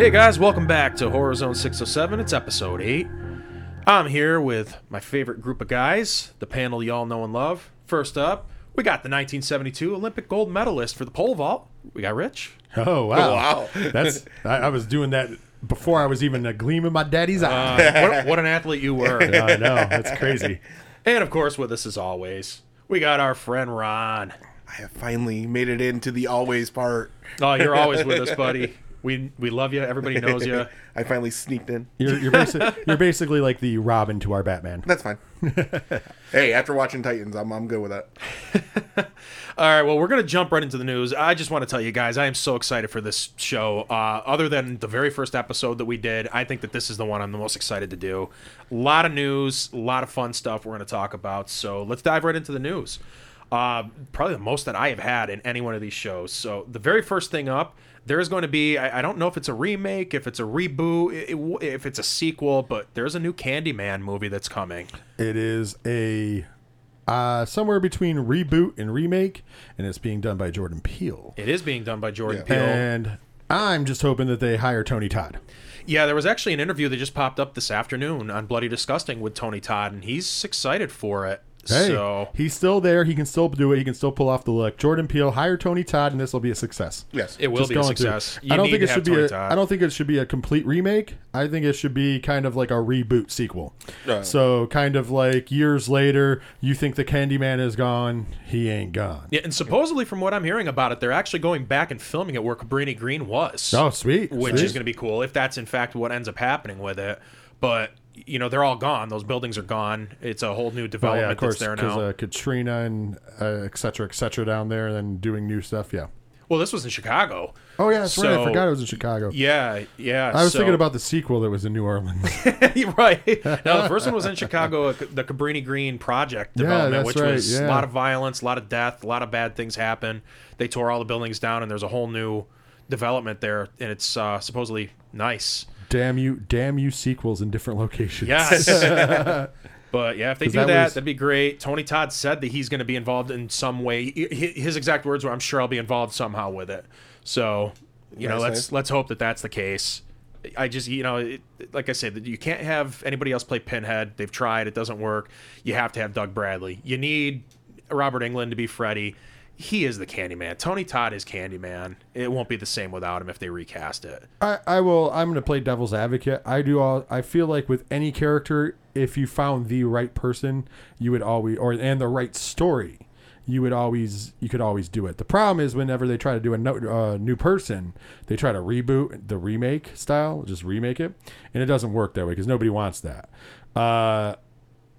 Hey guys, welcome back to Horror Zone 607. It's episode 8. I'm here with my favorite group of guys, the panel y'all know and love. First up, we got the 1972 Olympic gold medalist for the pole vault. We got Rich. Oh wow! wow. That's I, I was doing that before I was even a gleam in my daddy's eye. Uh, what, what an athlete you were. I know that's crazy. And of course, with us as always, we got our friend Ron. I have finally made it into the always part. Oh, you're always with us, buddy. We we love you. Everybody knows you. I finally sneaked in. You're you're, basi- you're basically like the Robin to our Batman. That's fine. hey, after watching Titans, I'm, I'm good with that. All right, well, we're going to jump right into the news. I just want to tell you guys, I am so excited for this show. Uh, other than the very first episode that we did, I think that this is the one I'm the most excited to do. A lot of news, a lot of fun stuff we're going to talk about. So let's dive right into the news. Uh, probably the most that I have had in any one of these shows. So the very first thing up, there's going to be, I, I don't know if it's a remake, if it's a reboot, it- if it's a sequel, but there's a new Candyman movie that's coming. It is a uh, somewhere between reboot and remake, and it's being done by Jordan Peele. It is being done by Jordan Yeah. Peele. And I'm just hoping that they hire Tony Todd. Yeah, there was actually an interview that just popped up this afternoon on Bloody Disgusting with Tony Todd, and he's excited for it. Hey, So he's still there. He can still do it. He can still pull off the look. Jordan Peele, hire Tony Todd, and this will be a success. Yes. it will Just be a success. You I don't need think to it have should be a. Todd. I don't think it should be a complete remake. I think it should be kind of like a reboot sequel. Right. So kind of like years later, you think the Candyman is gone. He ain't gone. Yeah, and supposedly, from what I'm hearing about it, they're actually going back and filming it where Cabrini Green was, Oh, sweet. which sweet. is going to be cool if that's in fact what ends up happening with it. But you know, they're all gone. Those buildings are gone. It's a whole new development yeah, of course, that's there because now. uh, Katrina and uh, et cetera, et cetera down there, and then doing new stuff. Yeah. well, this was in Chicago. Oh yeah, that's right. I forgot it was in Chicago. Yeah, yeah. I was so- thinking about the sequel that was in New Orleans. Right. No, the first one was in Chicago, uh, the Cabrini Green project development, that's which right, was a lot of violence, a lot of death, a lot of bad things happen. They tore all the buildings down, and there's a whole new development there, and it's uh, supposedly nice. Damn you, damn you, sequels in different locations. Yes. but yeah, if they do that, that was- that'd be great. Tony Todd said that he's going to be involved in some way. Hi- hi- His exact words were, "I'm sure I'll be involved somehow with it." So, you know, Nice, let's nice. let's hope that that's the case. I just, you know, it, like I said, you can't have anybody else play Pinhead. They've tried; it doesn't work. You have to have Doug Bradley. You need Robert Englund to be Freddy. He is the Candyman. Tony Todd is Candyman. It won't be the same without him if they recast it. I, I will. I'm going to play devil's advocate. I do all. I feel like with any character, if you found the right person, you would always, or and the right story, you would always, you could always do it. The problem is whenever they try to do a no, uh, new person, they try to reboot the remake style, just remake it, and it doesn't work that way because nobody wants that. Uh,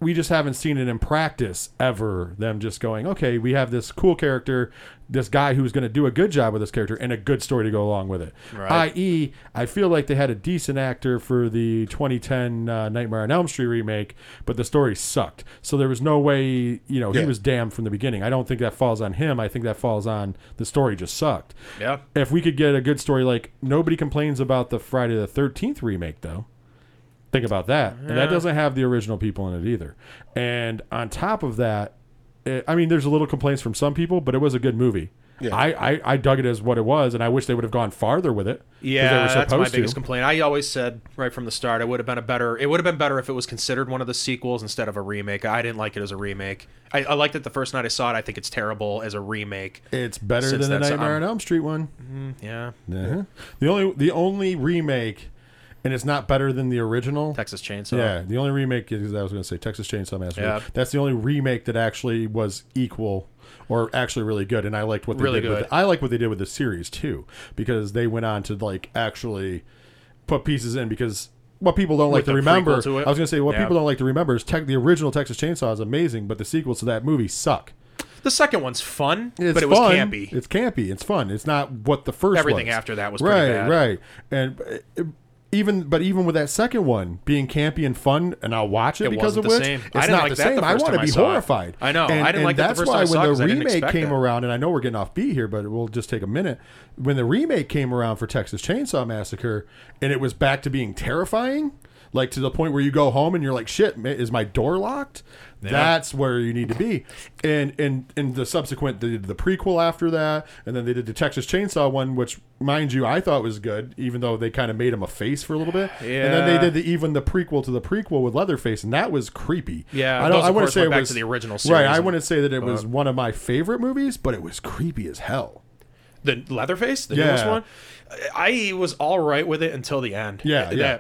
we just haven't seen it in practice ever. Them just going, okay, we have this cool character, this guy who's going to do a good job with this character, and a good story to go along with it. Right. I.e., I feel like they had a decent actor for the 2010 uh, Nightmare on Elm Street remake, but the story sucked. So there was no way, you know, he Yeah. was damned from the beginning. I don't think that falls on him. I think that falls on the story just sucked. Yeah. If we could get a good story, like nobody complains about the Friday the 13th remake, though. Think about that. And that doesn't have the original people in it either. And on top of that, it, I mean, there's a little complaints from some people, but it was a good movie. Yeah. I, I, I dug it as what it was, and I wish they would have gone farther with it. Yeah, that's my biggest to. complaint. I always said right from the start, it would have been a better. It would have been better if it was considered one of the sequels instead of a remake. I didn't like it as a remake. I, I liked it the first night I saw it. I think it's terrible as a remake. It's better than the Nightmare on Elm Street one. Yeah, Uh-huh. The only the only remake, and it's not better than the original. Texas Chainsaw. Yeah, the only remake is I was going to say Texas Chainsaw Massacre. Yeah. That's the only remake that actually was equal or actually really good, and I liked what they Really did. With good. it. I like what they did with the series too, because they went on to like actually put pieces in because. What people don't like With to remember, to? I was gonna say what Yeah. people don't like to remember is tech, the original Texas Chainsaw is amazing, but the sequels to that movie suck. The second one's fun, It's but it was campy. It's campy. It's fun. It's not what the first. Everything was. after that was pretty right, bad. right, and uh, even but even with that second one being campy and fun, and I'll watch it, It because wasn't of the which same. it's I didn't like the that the same. I want to be it. horrified. I know. And, I didn't like that the that's first why time I saw it when the remake came it. around, and I know we're getting off beat here, but we'll just take a minute. When the remake came around for Texas Chainsaw Massacre, and it was back to being terrifying. Like to the point where you go home and you're like, "Shit, is my door locked?" That's where you need to be. And and and the subsequent, they did the prequel after that, and then they did the Texas Chainsaw one, which, mind you, I thought was good, even though they kind of made him a face for a little bit. Yeah. And then they did the even the prequel to the prequel with Leatherface, and that was creepy. Yeah, I don't. I to say it back was to the original Right, I wouldn't say that it was uh, one of my favorite movies, but it was creepy as hell. The Leatherface, the Yeah. newest one, I was all right with it until the end. Yeah, that yeah.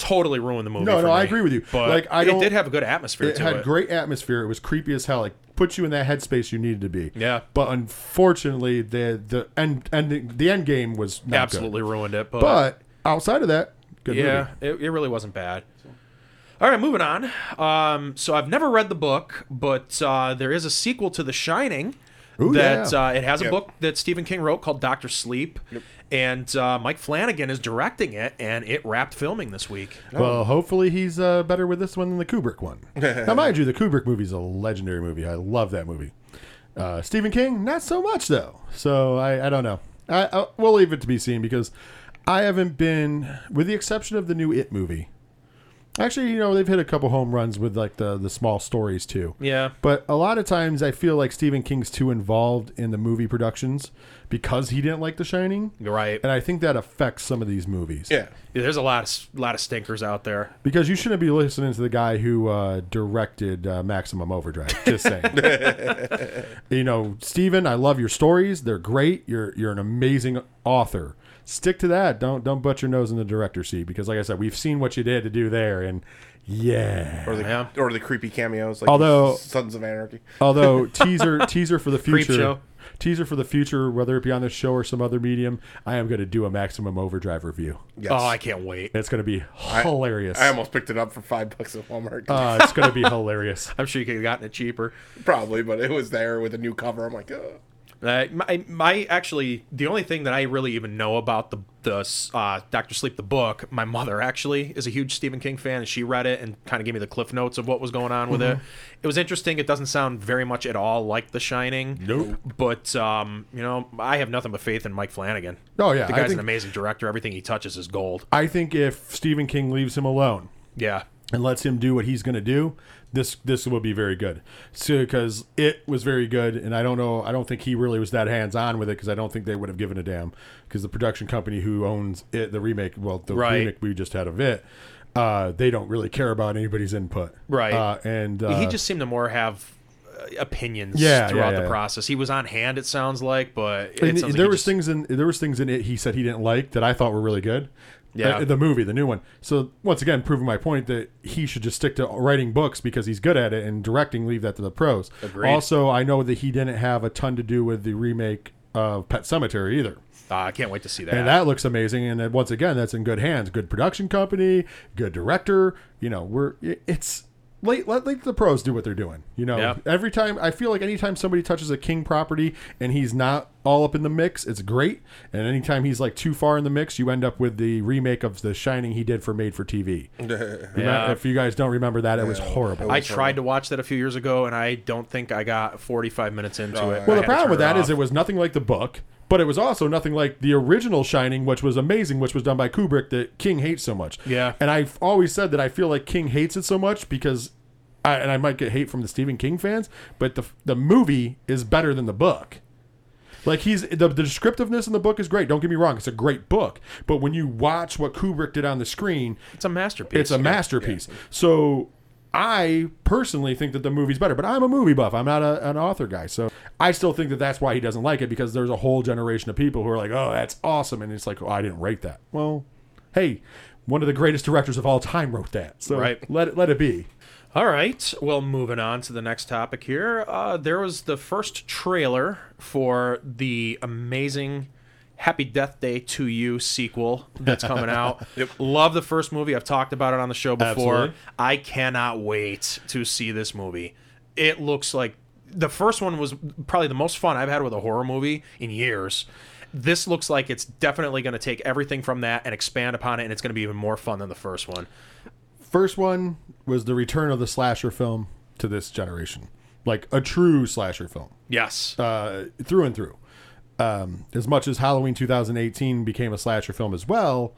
Totally ruined the movie. No, no, I me. agree with you. But Like, I it did have a good atmosphere It had it. great atmosphere. It was creepy as hell. Like put you in that headspace you needed to be. Yeah. But unfortunately, the the end ending the end game was not Absolutely ruined it. But, But outside of that, good yeah, movie. it, it really wasn't bad. All right, moving on. Um, so I've never read the book, but uh, there is a sequel to The Shining. Ooh, that yeah. uh, it has a Yep. book that Stephen King wrote called Doctor Sleep, and uh, Mike Flanagan is directing it, and it wrapped filming this week. Well, hopefully he's uh, better with this one than the Kubrick one. now, mind you, the Kubrick movie is a legendary movie. I love that movie. Uh, Stephen King, not so much though. So I, I don't know. I, I we'll leave it to be seen because I haven't been, with the exception of the new It movie. Actually, you know, they've hit a couple home runs with like the the small stories too. Yeah, But a lot of times I feel like Stephen King's too involved in the movie productions because he didn't like The Shining. right. And I think that affects some of these movies. Yeah. There's a lot of lot of stinkers out there. Because you shouldn't be listening to the guy who uh, directed uh, Maximum Overdrive. Just saying. you know, Stephen, I love your stories. They're great. You're you're an amazing author. Stick to that. Don't don't butt your nose in the director's seat because, like I said, we've seen what you did to do there, and yeah. Or the Yeah. or the creepy cameos like Although- Sons of Anarchy. Although teaser teaser for the future, teaser for the future, whether it be on this show or some other medium, I am going to do a Maximum Overdrive review. Yes. Oh, I can't wait. It's going to be hilarious. I almost picked it up for five bucks at Walmart. uh, it's going to be hilarious. I'm sure you could have gotten it cheaper. Probably, but it was there with a new cover. I'm like, Ugh. Uh, my, my actually the only thing that I really even know about the the uh, Doctor Sleep the book, my mother actually is a huge Stephen King fan, and she read it and kind of gave me the cliff notes of what was going on with it. It was interesting. It doesn't sound very much at all like The Shining. Nope. But um, you know, I have nothing but faith in Mike Flanagan. Oh, yeah, the guy's think- an amazing director. Everything he touches is gold. I think if Stephen King leaves him alone, Yeah. And lets him do what he's going to do, this this will be very good. So because it was very good, and I don't know, I don't think he really was that hands on with it because I don't think they would have given a damn because the production company who owns it, the remake, well, the Right. remake we just had of it, uh, they don't really care about anybody's input, Right. Uh, and uh, he just seemed to more have uh, opinions Yeah, throughout yeah, the process. He was on hand. It sounds like, but it and sounds like there was just- things in there was things in it he said he didn't like that I thought were really good. Yeah. Uh, the movie, the new one. So once again, proving my point that he should just stick to writing books because he's good at it, and directing leave that to the pros. Agreed. Also, I know that he didn't have a ton to do with the remake of Pet Sematary either, Uh, I can't wait to see that. and that looks amazing. And once again, that's in good hands. Good production company, good director. You know, we're it's. Let, let, let the pros do what they're doing. You know, Yeah. every time I feel like anytime somebody touches a King property and he's not all up in the mix, it's great. And anytime he's like too far in the mix, you end up with the remake of The Shining he did for Made for TV. Yeah. If you guys don't remember that, it was horrible. I tried to watch that a few years ago, and I don't think I got 45 minutes into Oh, it. yeah. I well, the problem with turn that is off. it was nothing like the book, but it was also nothing like the original Shining, which was amazing, which was done by Kubrick that King hates so much. Yeah. And I've always said that I feel like King hates it so much because, I, and I might get hate from the Stephen King fans, but the the movie is better than the book. Like he's the, the descriptiveness in the book is great. Don't get me wrong; it's a great book. But when you watch what Kubrick did on the screen, It's a masterpiece. it's a masterpiece. So I personally think that the movie's better, but I'm a movie buff. I'm not a, an author guy, so I still think that that's why he doesn't like it because there's a whole generation of people who are like, "Oh, that's awesome," and it's like, "Oh, I didn't rate that." Well, hey. one of the greatest directors of all time wrote that. So Right. let it let it be. All right. Well, moving on to the next topic here. Uh, there was the first trailer for the amazing Happy Death Day to You sequel that's coming out. Love the first movie. I've talked about it on the show before. Absolutely. I cannot wait to see this movie. It looks like the first one was probably the most fun I've had with a horror movie in years. This looks like it's definitely going to take everything from that and expand upon it, and it's going to be even more fun than the first one. First one was the return of the slasher film to this generation, like a true slasher film. Yes. uh, through and through. Um, as much as Halloween 2018 became a slasher film as well,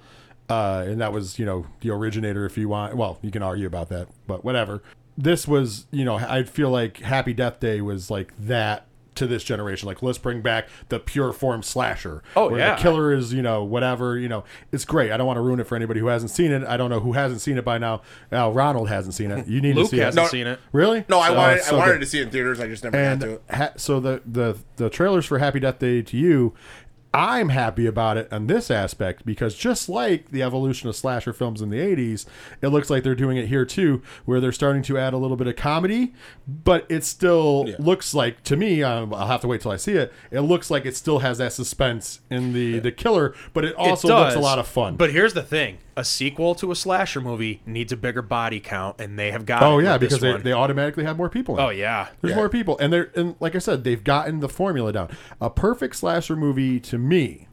uh, and that was you know the originator. If you want, well, you can argue about that, but whatever. This was you know I feel like Happy Death Day was like that to this generation. Like let's bring back the pure form slasher. Oh, where yeah. the killer is you know whatever you know. It's great. I don't want to ruin it for anybody who hasn't seen it. I don't know who hasn't seen it by now. Al Ronald hasn't seen it. You need Luke to see hasn't it. seen it. Really? No, I Oh, wanted it's I wanted good to see it in theaters. I just never and got to it. ha- so the, the the trailers for Happy Death Day to you, I'm happy about it on this aspect because just like the evolution of slasher films in the 80s, it looks like they're doing it here too, where they're starting to add a little bit of comedy, but it still Yeah. looks like to me, um, I'll have to wait till I see it. It looks like it still has that suspense in the the killer, but it also It looks a lot of fun. But here's the thing: a sequel to a slasher movie needs a bigger body count, and they have got. oh yeah, because they, one. they automatically have more people. In. Oh yeah. There's Yeah. more people, and they're and like I said, they've gotten the formula down. A perfect slasher movie to me,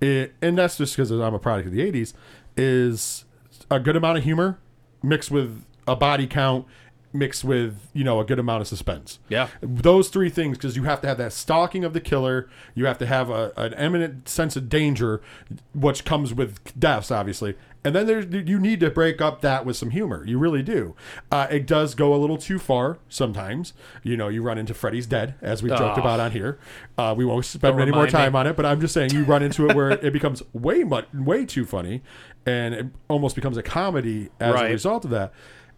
it, and that's just because I'm a product of the '80s, is a good amount of humor mixed with a body count, mixed with you know a good amount of suspense. Yeah. those three things because you have to have that stalking of the killer, you have to have a, an eminent sense of danger, which comes with deaths, obviously. And then there's you need to break up that with some humor. You really do. Uh, it does go a little too far sometimes. You know, you run into Freddy's Dead, as we joked Oh. about on here. Uh, we won't spend any more remind me. time on it, but I'm just saying you run into it where it becomes way much, way too funny, and it almost becomes a comedy as Right. a result of that.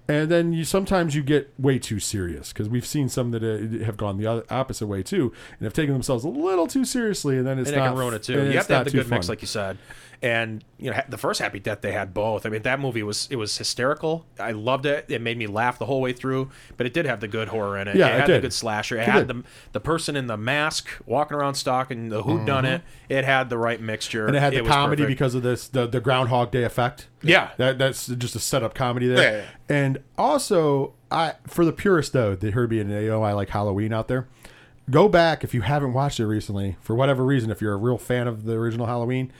And then you sometimes you get way too serious because we've seen some that uh, have gone the other, opposite way too, and have taken themselves a little too seriously, and then it's and it not can ruin it too. You have to have the good mix, like you said. And you know, the first Happy Death they had both. I mean, that movie was it was hysterical. I loved it. It made me laugh the whole way through. But it did have the good horror in it. Yeah, it it had the good slasher. It, It had did. the the person in the mask walking around stalking the who done it. It had the right mixture. Mm-hmm. and it had the comedy perfect. because of this the the Groundhog Day effect. Yeah. that that's just a setup comedy there. Yeah, yeah. And also, I for the purists though, that heard me and they know I like Halloween out there. Go back if you haven't watched it recently for whatever reason. If you're a real fan of the original Halloween,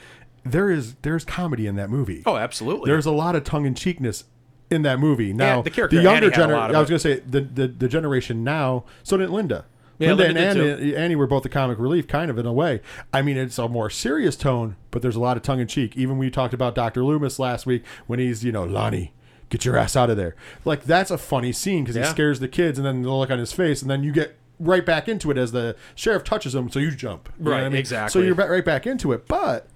there is there's comedy in that movie. Oh, absolutely. There's a lot of tongue in cheekness in that movie. Now, the character younger had a generation, I was going to say the, the the generation now. So did Linda. Yeah, Linda, Linda and Annie, Annie were both the comic relief, kind of in a way. I mean, it's a more serious tone, but there's a lot of tongue in cheek. Even we talked about Doctor Loomis last week when he's, you know, Lonnie, get your ass out of there. Like that's a funny scene because he scares the kids, and then the look on his face, and then you get right back into it as the sheriff touches him, so you jump. You Right, I mean? exactly. So you're right back into it, but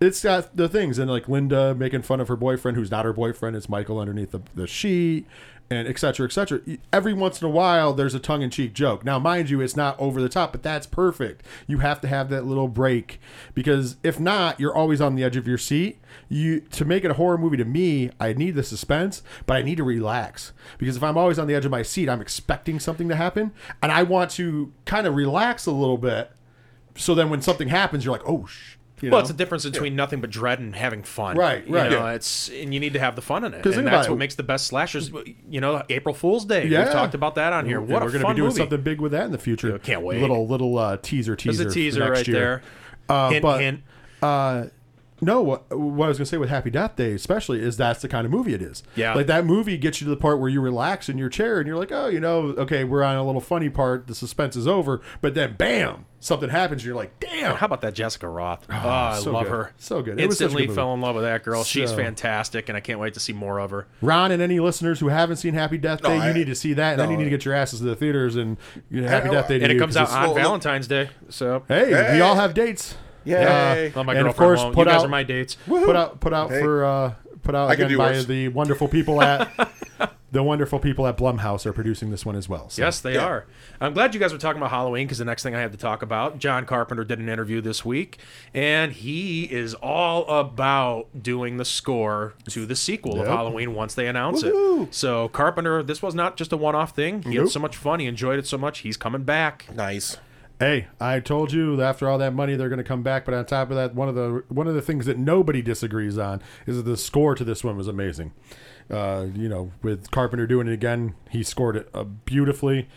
it's got the things and like Linda making fun of her boyfriend who's not her boyfriend. It's Michael underneath the, the sheet and et cetera, et cetera. Every once in a while, there's a tongue in cheek joke. Now, mind you, it's not over the top, but that's perfect. You have to have that little break because if not, you're always on the edge of your seat. You to make it a horror movie to me, I need the suspense, but I need to relax because if I'm always on the edge of my seat, I'm expecting something to happen, and I want to kind of relax a little bit. So then, when something happens, you're like, "Oh, sh." You well, know? it's a difference between nothing but dread and having fun. Right, You right. know, Yeah. it's and you need to have the fun in it. And that's what it. makes the best slashers. You know, April Fool's Day. Yeah. We've talked about that on here. What we're gonna fun be doing movie. something big with that in the future. Yeah, can't wait. Little little uh, teaser teaser. There's a teaser right year. there. Uh, hint, but hint. uh, no, what, what I was gonna say with Happy Death Day, especially, is that's the kind of movie it is. Yeah. like that movie gets you to the part where you relax in your chair and you're like, oh, you know, okay, we're on a little funny part. The suspense is over, but then bam, something happens. And you're like, damn. How about that Jessica Rothe? Oh, oh I so love good. her. So good. It was Instantly good fell in love with that girl. She's fantastic, and I can't wait to see more of her. Ron and any listeners who haven't seen Happy Death Day, No, you need to see that, and then you need to get your asses to the theaters and you know, Happy I- Death Day. to And it you, comes 'cause out on well, Valentine's Day. So Hey, we all have dates. Yay. well, my and of course, won't. put you guys out- are my dates. put out put out Hey. for uh put out I again by worse. the wonderful people at the wonderful people at Blumhouse are producing this one as well. So. Yes, they Yeah. are. I'm glad you guys were talking about Halloween because the next thing I have to talk about, John Carpenter did an interview this week, and he is all about doing the score to the sequel of Halloween once they announce Woohoo. it. So Carpenter, this was not just a one-off thing. He had so much fun. He enjoyed it so much. He's coming back. Nice. Hey, I told you after all that money they're going to come back. But on top of that, one of the one of the things that nobody disagrees on is that the score to this one was amazing. Uh, you know, with Carpenter doing it again, he scored it uh, beautifully.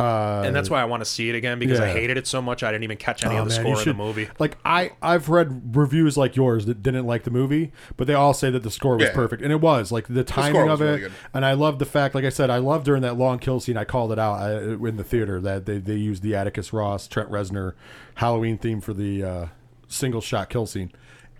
Uh, And that's why I want to see it again because I hated it so much I didn't even catch any Oh, of the man, score you of the movie. Like I, I've read reviews like yours that didn't like the movie, but they all say that the score was Yeah. perfect, and it was like the timing score of it. really. And I love the fact, like I said, I love during that long kill scene. I called it out I, in the theater that they they used the Atticus Ross, Trent Reznor Halloween theme for the uh, single shot kill scene.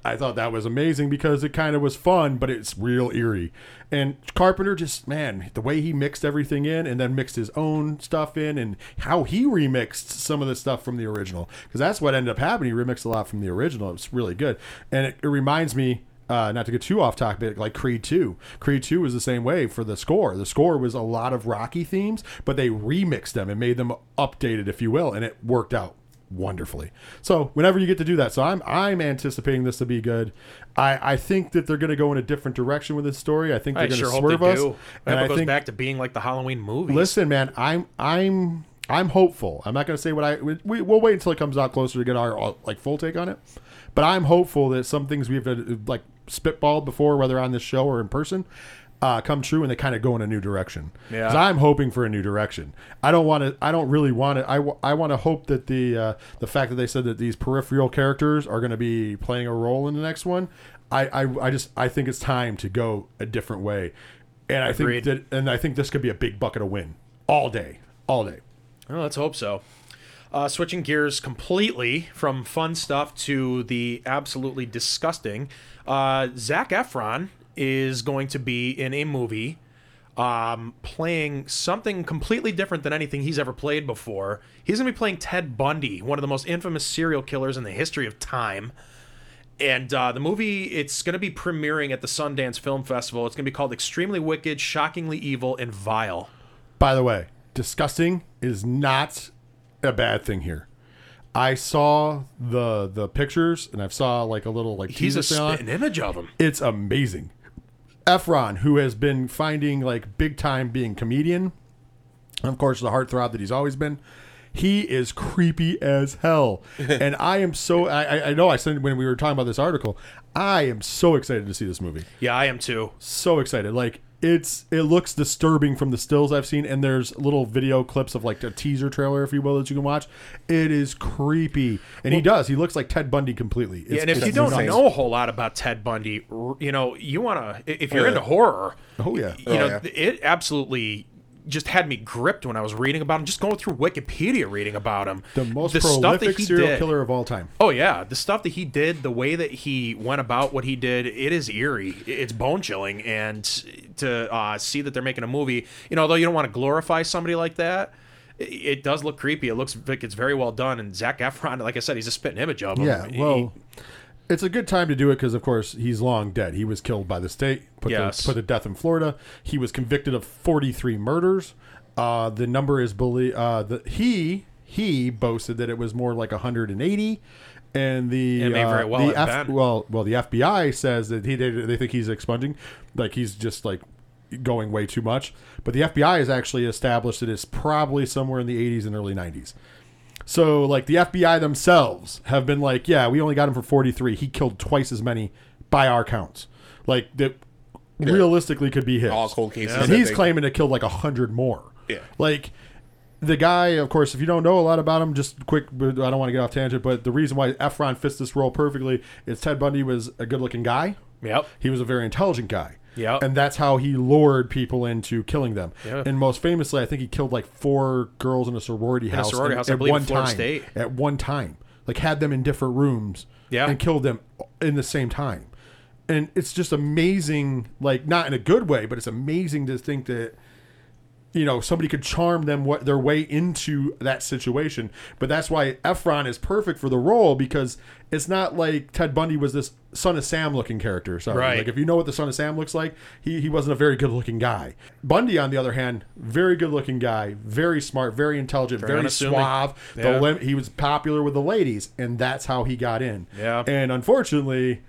I thought that was amazing because it kind of was fun, but it's real eerie. And Carpenter just, man, the way he mixed everything in and then mixed his own stuff in and how he remixed some of the stuff from the original. Because that's what ended up happening. He remixed a lot from the original. It was really good. And it, it reminds me, uh, not to get too off topic, like Creed 2. Creed 2 was the same way for the score. The score was a lot of Rocky themes, but they remixed them and made them updated, if you will, and it worked out wonderfully. So whenever you get to do that, so I'm I'm anticipating this to be good. I I think that they're going to go in a different direction with this story. I think they're going to sure swerve they us, do. And hope I it goes think back to being like the Halloween movie. listen, man, I'm I'm I'm hopeful. I'm not going to say what I we, we- we'll wait until it comes out closer to get our uh, like full take on it. But I'm hopeful that some things we've uh, like spitballed before, whether on this show or in person, uh, come true and they kind of go in a new direction. Yeah. I'm hoping for a new direction. I don't want to. I don't really want to. I, w- I want to hope that the uh, the fact that they said that these peripheral characters are going to be playing a role in the next one. I, I I just I think it's time to go a different way, and I Agreed. think that and I think this could be a big bucket of win all day, all day. Well, let's hope so. Uh, switching gears completely from fun stuff to the absolutely disgusting. Uh, Zac Efron is going to be in a movie um, playing something completely different than anything he's ever played before. He's going to be playing Ted Bundy, one of the most infamous serial killers in the history of time. And uh, the movie, it's going to be premiering at the Sundance Film Festival. It's going to be called Extremely Wicked, Shockingly Evil, and Vile. By the way, disgusting is not a bad thing here. I saw the the pictures and I saw like a little like He's a spitting image of him. It's amazing. Efron, who has been finding like big time being comedian, and of course the heartthrob that he's always been. He is creepy as hell, and I am so. I, I- I know I said when we were talking about this article, I am so excited to see this movie. Yeah, I am too. So excited! Like it's it looks disturbing from the stills I've seen, and there's little video clips of like a teaser trailer, if you will, that you can watch. It is creepy, and he does. He looks like Ted Bundy completely. It's, Yeah, and if you don't nuts. know a whole lot about Ted Bundy, you know, you want to, if you're oh, yeah. into horror, oh yeah, you Oh, know, yeah. it absolutely just had me gripped when I was reading about him. Just going through Wikipedia, reading about him. the most stuff that prolific he serial did- killer of all time. Oh yeah, the stuff that he did, the way that he went about what he did, it is eerie. It's bone chilling, and to uh, see that they're making a movie, you know, although you don't want to glorify somebody like that. it- It does look creepy. It looks like it's very well done. And Zac Efron, like I said, he's a spitting image of him. Yeah, He- well, it's a good time to do it because, of course, he's long dead. He was killed by the state, put, Yes. to, put to death in Florida. He was convicted of 43 murders. Uh, the number is believe uh, the he he boasted that it was more like 180, and the uh, well the been. well well the FBI says that he they, they think he's expunging, like he's just like going way too much. But the FBI has actually established that it's probably somewhere in the 80s and early 90s. So, like, the FBI themselves have been like, yeah, we only got him for 43. He killed twice as many by our counts. Like, that realistically could be his. All cold cases. And he's claiming to killed like a 100 more. Yeah. Like, the guy, of course, if you don't know a lot about him, just quick, I don't want to get off tangent, but the reason why Efron fits this role perfectly is Ted Bundy was a good looking guy. Yep. He was a very intelligent guy. Yep. And that's how he lured people into killing them. Yeah. And most famously, I think he killed like four girls in a sorority house. sorority at- house, I at believe, one time. State. At one time. Like had them in different rooms. Yeah. And killed them in the same time. And it's just amazing, like not in a good way, but it's amazing to think that you know somebody could charm them what their way into that situation but that's why Efron is perfect for the role because it's not like Ted Bundy was this son of Sam looking character sorry Right. like if you know what the son of Sam looks like he, he wasn't a very good looking guy Bundy on the other hand very good looking guy very smart very intelligent very, unassuming. suave Yeah. the lim- he was popular with the ladies and that's how he got in Yeah. and unfortunately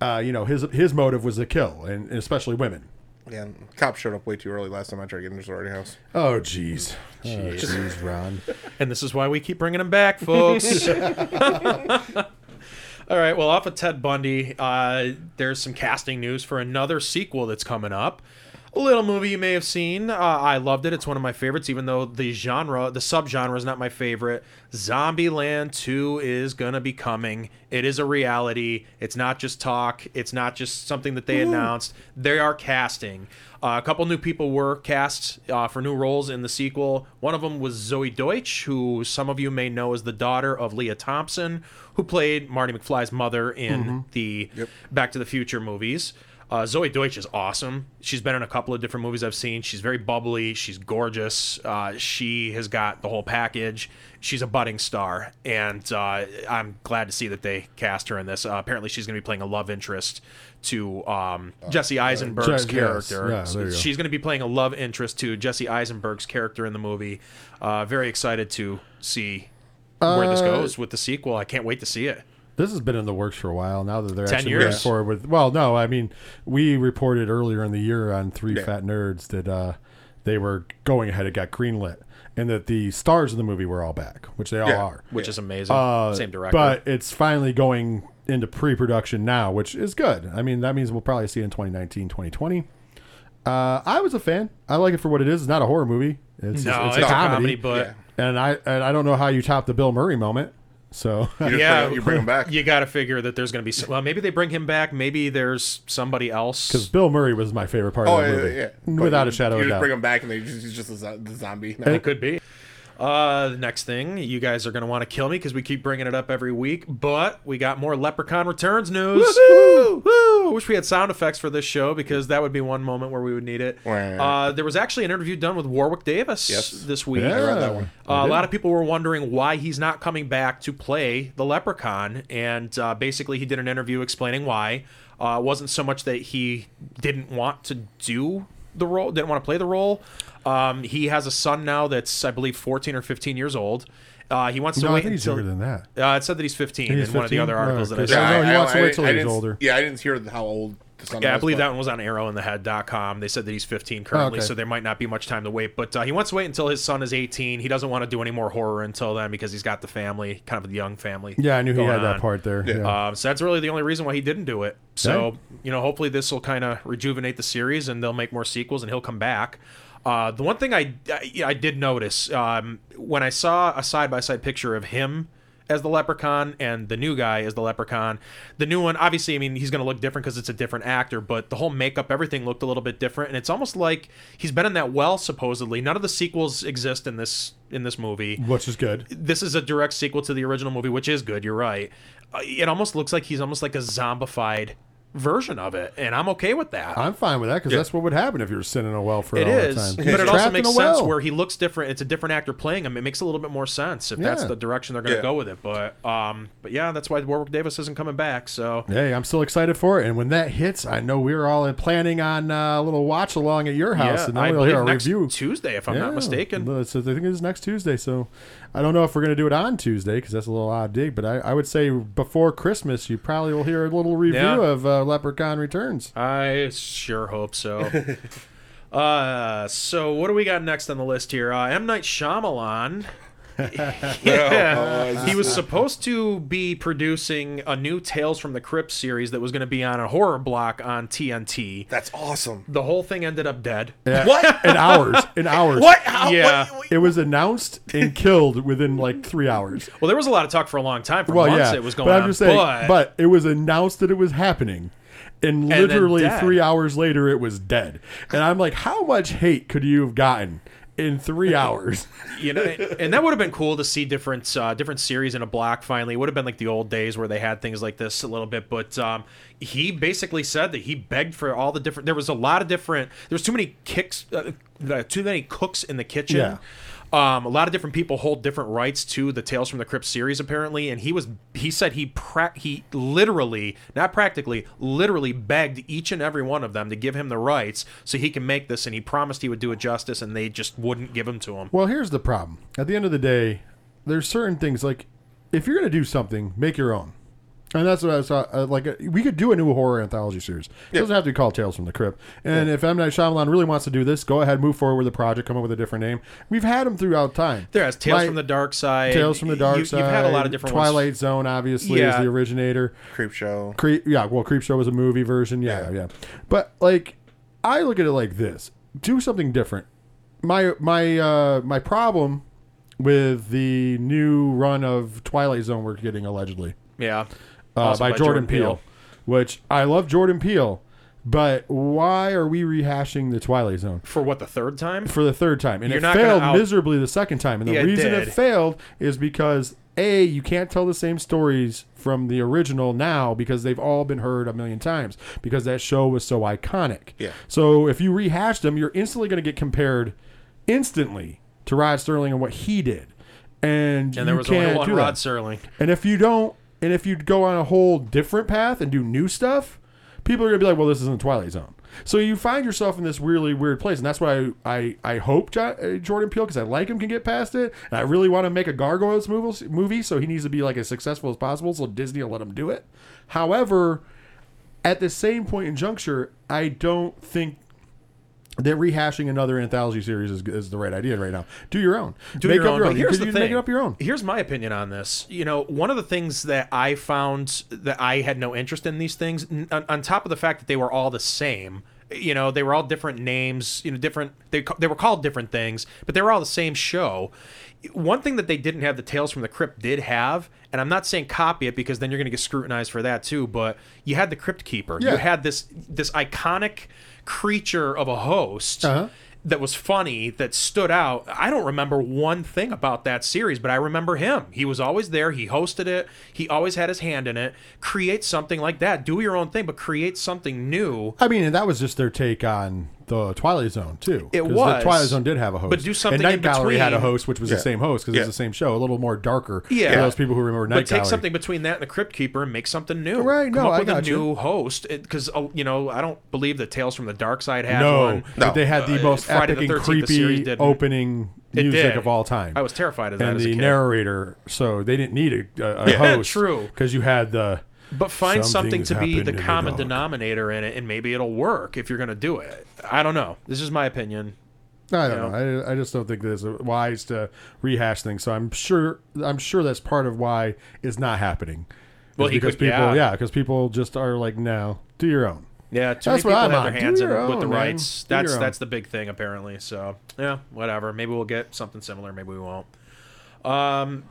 uh, you know his his motive was to kill and especially women Yeah, cops showed up way too early last time I tried getting into the sorority house. oh jeez oh jeez Ron And this is why we keep bringing him back, folks. All right. Well, off of Ted Bundy, uh, there's some casting news for another sequel that's coming up. Little movie you may have seen. Uh, I loved it. It's one of my favorites, even though the genre, the subgenre, is not my favorite. Zombieland 2 is going to be coming. It is a reality. It's not just talk, it's not just something that they announced. They are casting. Uh, a couple new people were cast uh, for new roles in the sequel. One of them was Zoey Deutch, who some of you may know as the daughter of Lea Thompson, who played Marty McFly's mother in the Back to the Future movies. Uh, Zoey Deutch is awesome. She's been in a couple of different movies I've seen. She's very bubbly. She's gorgeous. Uh, she has got the whole package. She's a budding star, and uh, I'm glad to see that they cast her in this. Uh, apparently, she's going to be playing a love interest to um, Jesse Eisenberg's Je- yes. character. Yeah, there. She's going to be playing a love interest to Jesse Eisenberg's character in the movie. Uh, very excited to see where this Uh, goes with the sequel. I can't wait to see it. This has been in the works for a while now that they're 10 actually years. moving forward with. Well, no, I mean we reported earlier in the year on Three Fat Nerds that uh, they were going ahead. It got greenlit, and that the stars of the movie were all back, which they all Yeah. are. Which is amazing. Uh, Same director. But it's finally going into pre-production now, which is good. I mean, that means we'll probably see it in 2019, 2020. Uh, I was a fan. I like it for what it is. It's not a horror movie. It's, no, it's, it's, a comedy, comedy. but Yeah. and I and I don't know how you top the Bill Murray moment. So You Yeah. you bring him back. you got to figure that there's going to be some, well maybe they bring him back maybe there's somebody else Because Bill Murray was my favorite part Oh of the yeah, movie, yeah. But without you- a shadow You of just doubt. bring him back, and they just, he's just a zo- the zombie. it could be uh the next thing you guys are going to want to kill me because we keep bringing it up every week but we got more leprechaun returns news Woo! Woo! wish we had sound effects for this show because that would be one moment where we would need it uh there was actually an interview done with warwick davis Yes. this week Yeah, read that one. Uh, a lot of people were wondering why he's not coming back to play the Leprechaun, and uh, basically he did an interview explaining why. Uh, it wasn't so much that he didn't want to do the role, didn't want to play the role. Um, he has a son now that's, I believe, 14 or 15 years old. Uh, he wants to No, I wait think he's until. younger than that. Uh, it said that he's 15 He's in one of the 15? other articles that I saw. Yeah, no, he wants to wait till he's didn't- older. Yeah, I didn't hear how old the son Yeah, I was, believe but- that one was on arrowinthehead.com. They said that he's 15 currently, okay. so there might not be much time to wait. But uh, he wants to wait until his son is 18. He doesn't want to do any more horror until then because he's got the family, kind of a young family. Yeah, I knew he going had that on. part there. Yeah. Yeah. Um, so that's really the only reason why he didn't do it. So Okay. you know, hopefully this will kind of rejuvenate the series, and they'll make more sequels, and he'll come back. Uh, the one thing I, I I did notice um, when I saw a side by side picture of him as the leprechaun and the new guy as the leprechaun, the new one obviously I mean he's going to look different because it's a different actor, but the whole makeup everything looked a little bit different, and it's almost like he's been in that well supposedly. None of the sequels exist in this in this movie Which is good. this is a direct sequel to the original movie, which is good. You're right. Uh, it almost looks like he's almost like a zombified version of it, and I'm okay with that. I'm fine with that because that's what would happen if you were sitting in a well for it all is, the time. but it also makes sense well. where he looks different. It's a different actor playing him. It makes a little bit more sense if that's the direction they're going to Yeah. go with it. But um, but yeah, that's why Warwick Davis isn't coming back. So Hey, I'm still excited for it, and when that hits, I know we're all planning on uh, a little watch along at your house, yeah, and I then we'll hear believe a next review. Tuesday, if I'm Yeah, not mistaken. So I think it's next Tuesday. So I don't know if we're going to do it on Tuesday because that's a little odd dig. But I, I would say before Christmas, you probably will hear a little review Yeah. of uh, Leprechaun Returns. I sure hope so. uh, so what do we got next on the list here? Uh, M Night Shyamalan. yeah, oh, he was supposed to be producing a new Tales from the Crypt series that was going to be on a horror block on TNT. That's awesome. The whole thing ended up dead. What? In hours, in hours. What? How? Yeah. What? It was announced and killed within like three hours. Well, there was a lot of talk for a long time. For Well, months yeah, it was going but I'm on. just saying. but, But, it was announced that it was happening, and literally dead. three hours later, it was dead. And I'm like, how much hate could you have gotten in three hours. you know, and that would have been cool to see different uh, different series in a block. Finally, it would have been like the old days where they had things like this a little bit. But um, he basically said that he begged for all the different. There was a lot of different. There was too many kicks, uh, uh, too many cooks in the kitchen. Yeah. Um, a lot of different people hold different rights to the Tales from the Crypt series, apparently, and he was he said he pra- he literally, not practically, literally begged each and every one of them to give him the rights so he can make this, and he promised he would do it justice, and they just wouldn't give him to him. Well, here's the problem. At the end of the day, there's certain things like if you're going to do something, make your own. And that's what I saw. Uh, like, uh, we could do a new horror anthology series. It doesn't have to be called Tales from the Crypt. And if M Night Shyamalan really wants to do this, go ahead, move forward with the project, come up with a different name. We've had them throughout time. There has Tales from the Dark Side. Tales from the Dark you, Side. You've had a lot of different Twilight ones. Zone, obviously, Yeah. is the originator. Creep show. Creep, yeah. Well, Creep Show was a movie version. Yeah, Yeah. yeah. But like, I look at it like this: do something different. My my uh, my problem with the new run of Twilight Zone we're getting allegedly Yeah. Uh, Also by, Jordan, Peele, which I love Jordan Peele, but why are we rehashing the Twilight Zone? For what, the third time? for the third time, and You're it failed out- miserably the second time. And the Yeah, reason it did. failed is because a you can't tell the same stories from the original now because they've all been heard a million times because that show was so iconic. Yeah. So if you rehash them, you're instantly going to get compared instantly to Rod Serling and what he did, and And there you was can't only one Rod that. Serling. And if you don't, and if you go on a whole different path and do new stuff, people are gonna be like, "Well, this isn't Twilight Zone." So you find yourself in this really weird place, and that's why I I, I hope Jo- uh, Jordan Peele, because I like him, can get past it, and I really want to make a Gargoyles movie, movie, so he needs to be like as successful as possible, so Disney will let him do it. However, at the same point in juncture, I don't think that rehashing another anthology series is, is the right idea right now. Do your own. do make your up own. your own. here's Because the you thing. make it up your own. Here's my opinion on this. You know, one of the things that I found that I had no interest in these things, on, on top of the fact that they were all the same. You know, they were all different names. You know, different. They they were called different things, but they were all the same show. One thing that they didn't have, the Tales from the Crypt did have, and I'm not saying copy it because then you're going to get scrutinized for that too. But you had the Crypt Keeper. Yeah. You had this this iconic creature of a host Uh-huh. that was funny that stood out. I don't remember one thing about that series, but I remember him. He was always there. He hosted it. He always had his hand in it. Create something like that. Do your own thing, but create something new. I mean, and that was just their take on the Twilight Zone too. It was. The Twilight Zone did have a host, But do something And Night in Gallery had a host, which was Yeah. the same host because Yeah. it's the same show, a little more darker. Yeah. for those people who remember Night But take Gallery. something between that and the Crypt Keeper and make something new. Right, Come no, up I with a got you. new host because you know I don't believe that Tales from the Dark Side had No, one. but No. they had the Uh, most Friday epic the and 13th, the series creepy opening music of all time. I was terrified of that and as a the narrator, so they didn't need a, a, a Yeah, host. true. because you had the. But find Some something to be the the common denominator in it, and maybe it'll work if you're going to do it. I don't know. This is my opinion. I don't know. I, I just don't think that it's wise to rehash things. So I'm sure I'm sure that's part of why it's not happening. Well, he because could- people, yeah. yeah, because people just are like, no, do your own. Yeah, too That's many what people I'm have on. their Do hands in your with the own, man. rights. Do That's your own. that's the big thing apparently. So yeah, whatever. Maybe we'll get something similar. Maybe we won't. Um,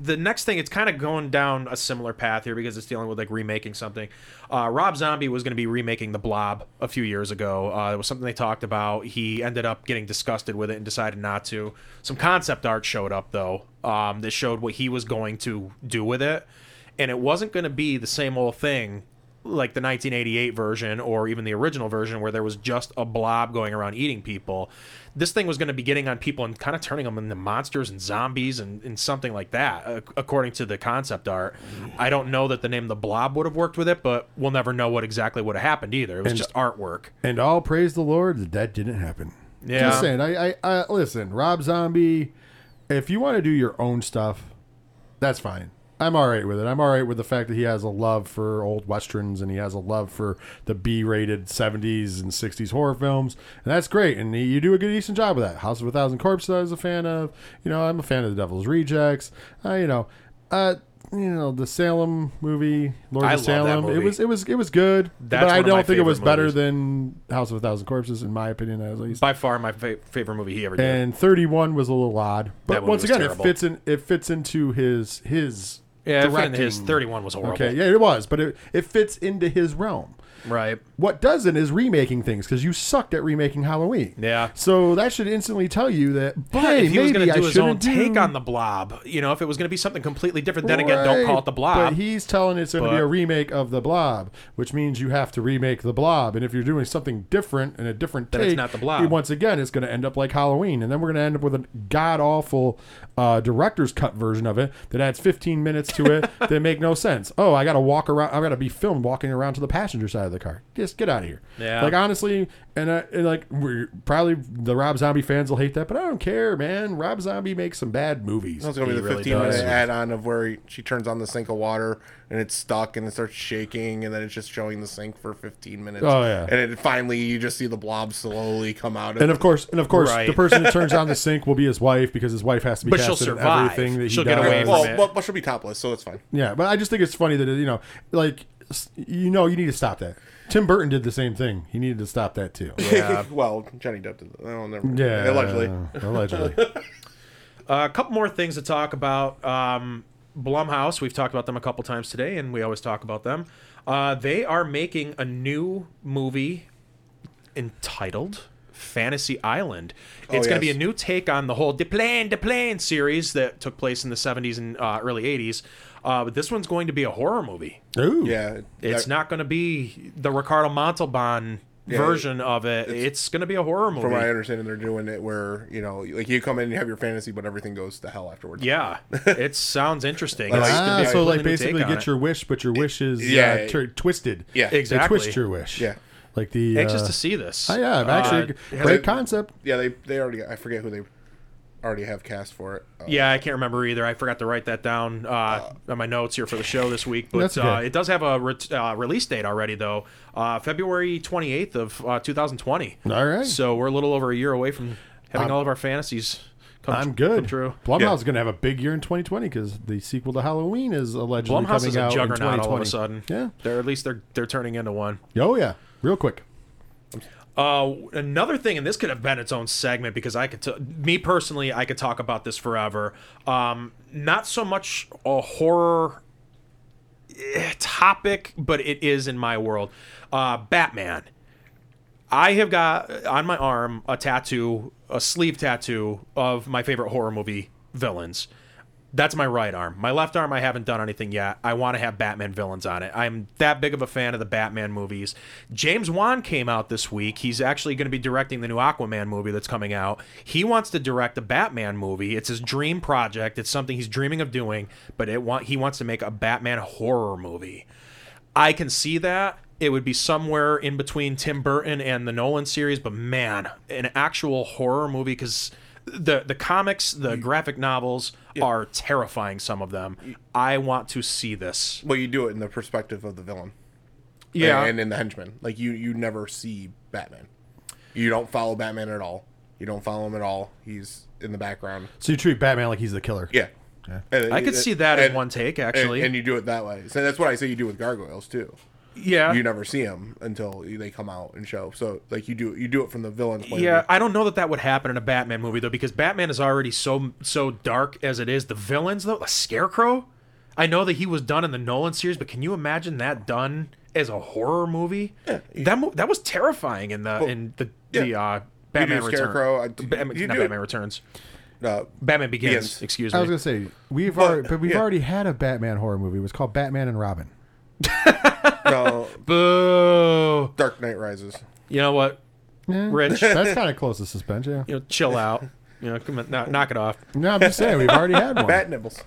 the next thing, it's kind of going down a similar path here because it's dealing with like remaking something. Uh, Rob Zombie was going to be remaking The Blob a few years ago. Uh, it was something they talked about. He ended up getting disgusted with it and decided not to. Some concept art showed up though. Um, that showed what he was going to do with it, and it wasn't going to be the same old thing like the 1988 version or even the original version where there was just a blob going around eating people. This thing was going to be getting on people and kind of turning them into monsters and zombies and, and something like that, uh, according to the concept art. I don't know that the name The Blob would have worked with it, but we'll never know what exactly would have happened either. It was And- just artwork. And all praise the Lord that that didn't happen. Yeah. Just saying. I, I, I listen, Rob Zombie. If you want to do your own stuff, that's fine. I'm all right with it. I'm all right with the fact that he has a love for old westerns and he has a love for the B-rated 70s and 60s horror films, and that's great. And he, you do a good, decent job with that. House of a Thousand Corpses, I was a fan of. You know, I'm a fan of The Devil's Rejects. Uh, you know, uh, you know the Salem movie, Lord I of Salem. It was it was it was good, That's but I one of don't think it was favorite better than House of a Thousand Corpses, in my opinion, at least. By far my fa- favorite movie he ever did. and 31 was a little odd, but once again, terrible. it fits in. It fits into his his yeah, I directing. his 31 was horrible. Okay, yeah, it was, but it, it fits into his realm. Right. What doesn't is remaking things because you sucked at remaking Halloween. Yeah. So that should instantly tell you that. But hey, if he was going to do I his own shouldn't take do- on the blob, you know, if it was going to be something completely different, then again, don't call it the blob. But he's telling it's going to be a remake of the Blob, which means you have to remake the Blob. And if you're doing something different and a different Then take, it's not the Blob. Once again, it's going to end up like Halloween, and then we're going to end up with a god awful uh, director's cut version of it that adds 15 minutes to it that make no sense. Oh, I got to walk around. I got to be filmed walking around to the passenger side of the car. Just get out of here. Yeah. Like honestly, and, uh, and like we're probably the Rob Zombie fans will hate that, but I don't care, man. Rob Zombie makes some bad movies. It's gonna be He the really 15 does. minute add on of where he, she turns on the sink of water and it's stuck and it starts shaking and then it's just showing the sink for 15 minutes. Oh, yeah. And it, finally you just see the blob slowly come out. And of course, and of course, Right. the person that turns on the sink will be his wife because his wife has to be But she'll casted in survive. everything that he She'll get does. away from well, it. well, well, she'll be topless, so it's fine. Yeah, but I just think it's funny that you know, like you know, you need to stop that. Tim Burton did the same thing. He needed to stop that too. Yeah. well, Johnny Depp did. Oh, never. mind. Yeah, Allegedly. allegedly. Uh, a couple more things to talk about. Um, Blumhouse, we've talked about them a couple times today, and we always talk about them. Uh, they are making a new movie entitled Fantasy Island. It's Oh, going to be a new take on the whole De Plane, De Plane series that took place in the 70s and uh, early 80s. Uh, but this one's going to be a horror movie. Ooh, Yeah. It's that- not going to be the Ricardo Montalban version of it. It's, going to be a horror movie. From what I understand, they're doing it where you know, like you come in and you have your fantasy, but everything goes to hell afterwards. yeah, it sounds interesting. It's gonna Ah, so like completely new take basically on get it. your wish, but your wish is Yeah. uh, tur- twisted. Yeah. Exactly. They Exactly. twist your wish. Yeah. like the Anxious uh, to see this. Oh, yeah, Uh, actually, it great has- concept. Yeah, they they already. I forget who they already have cast for it. Uh, Yeah, I can't remember either. I forgot to write that down uh, on my notes here for the show this week. But That's uh, it does have a re- uh, release date already, though. Uh, February 28th of uh, 2020. All right. So we're a little over a year away from having all of our fantasies come, I'm come good. true. Blumhouse Yeah. is going to have a big year in 2020 because the sequel to Halloween is allegedly Blumhouse coming is a out in 2020. all of a sudden. Yeah. They're, at least they're, they're turning into one. Oh yeah, real quick. Uh, another thing, and this could have been its own segment because I could, t- me personally, I could talk about this forever. Um, not so much a horror eh, topic, but it is in my world. Uh, Batman. I have got on my arm a tattoo, a sleeve tattoo of my favorite horror movie villains. That's my right arm. My left arm, I haven't done anything yet. I want to have Batman villains on it. I'm that big of a fan of the Batman movies. James Wan came out this week. He's actually going to be directing the new Aquaman movie that's coming out. He wants to direct a Batman movie. It's his dream project. It's something he's dreaming of doing, but it want he wants to make a Batman horror movie. I can see that. It would be somewhere in between Tim Burton and the Nolan series, but man, an actual horror movie because the the comics, the mm. graphic novels are terrifying. Some of them. Mm. I want to see this. Well, you do it in the perspective of the villain. Yeah, And, in the henchman, like you you never see Batman. You don't follow Batman at all. You don't follow him at all. He's in the background. So you treat Batman like he's the killer. Yeah. And- I could see that in one take and- actually. and, you do it that way. So that's what I say you do with gargoyles too. Yeah, You never see them until they come out and show. So like you do you do it from the villain's point Yeah, of view. I don't know that that would happen in a Batman movie though, because Batman is already so so dark as it is. The villains though, the Scarecrow. I know that he was done in the Nolan series, but can you imagine that done as a horror movie? that mo- that was terrifying in the in the the yeah. uh, Batman do Scarecrow, I- Returns. Batman, you not do it- Batman Returns. Uh, Batman Begins. Begins. Excuse me. I was gonna say we've But, already, but we've yeah. already had a Batman horror movie. It was called Batman and Robin. no, Boo! Dark Knight Rises. You know what? Yeah. Rich, That's kind of close to suspension. Yeah. you know, chill out. You know, come on, knock, knock it off. No, I'm just saying we've already had one. Bat nibbles.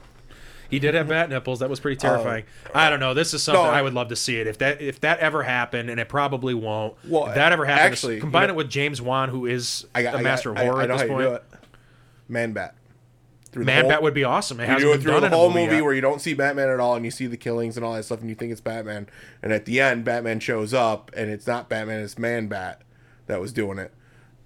He did have bat nipples. That was pretty oh. terrifying. I don't know. This is something No, I I- would love to see it. If that if that ever happened, and it probably won't. Well, if that ever happened, actually, combine you know- it with James Wan, who is I got a I master got, of horror I, I at know this how point. you do it. Man Bat. Through Man Bat would be awesome. It You hasn't do it through the a whole movie, yet. where you don't see Batman at all, and you see the killings and all that stuff, and you think it's Batman, and at the end, Batman shows up, and it's not Batman, it's Man Bat that was doing it.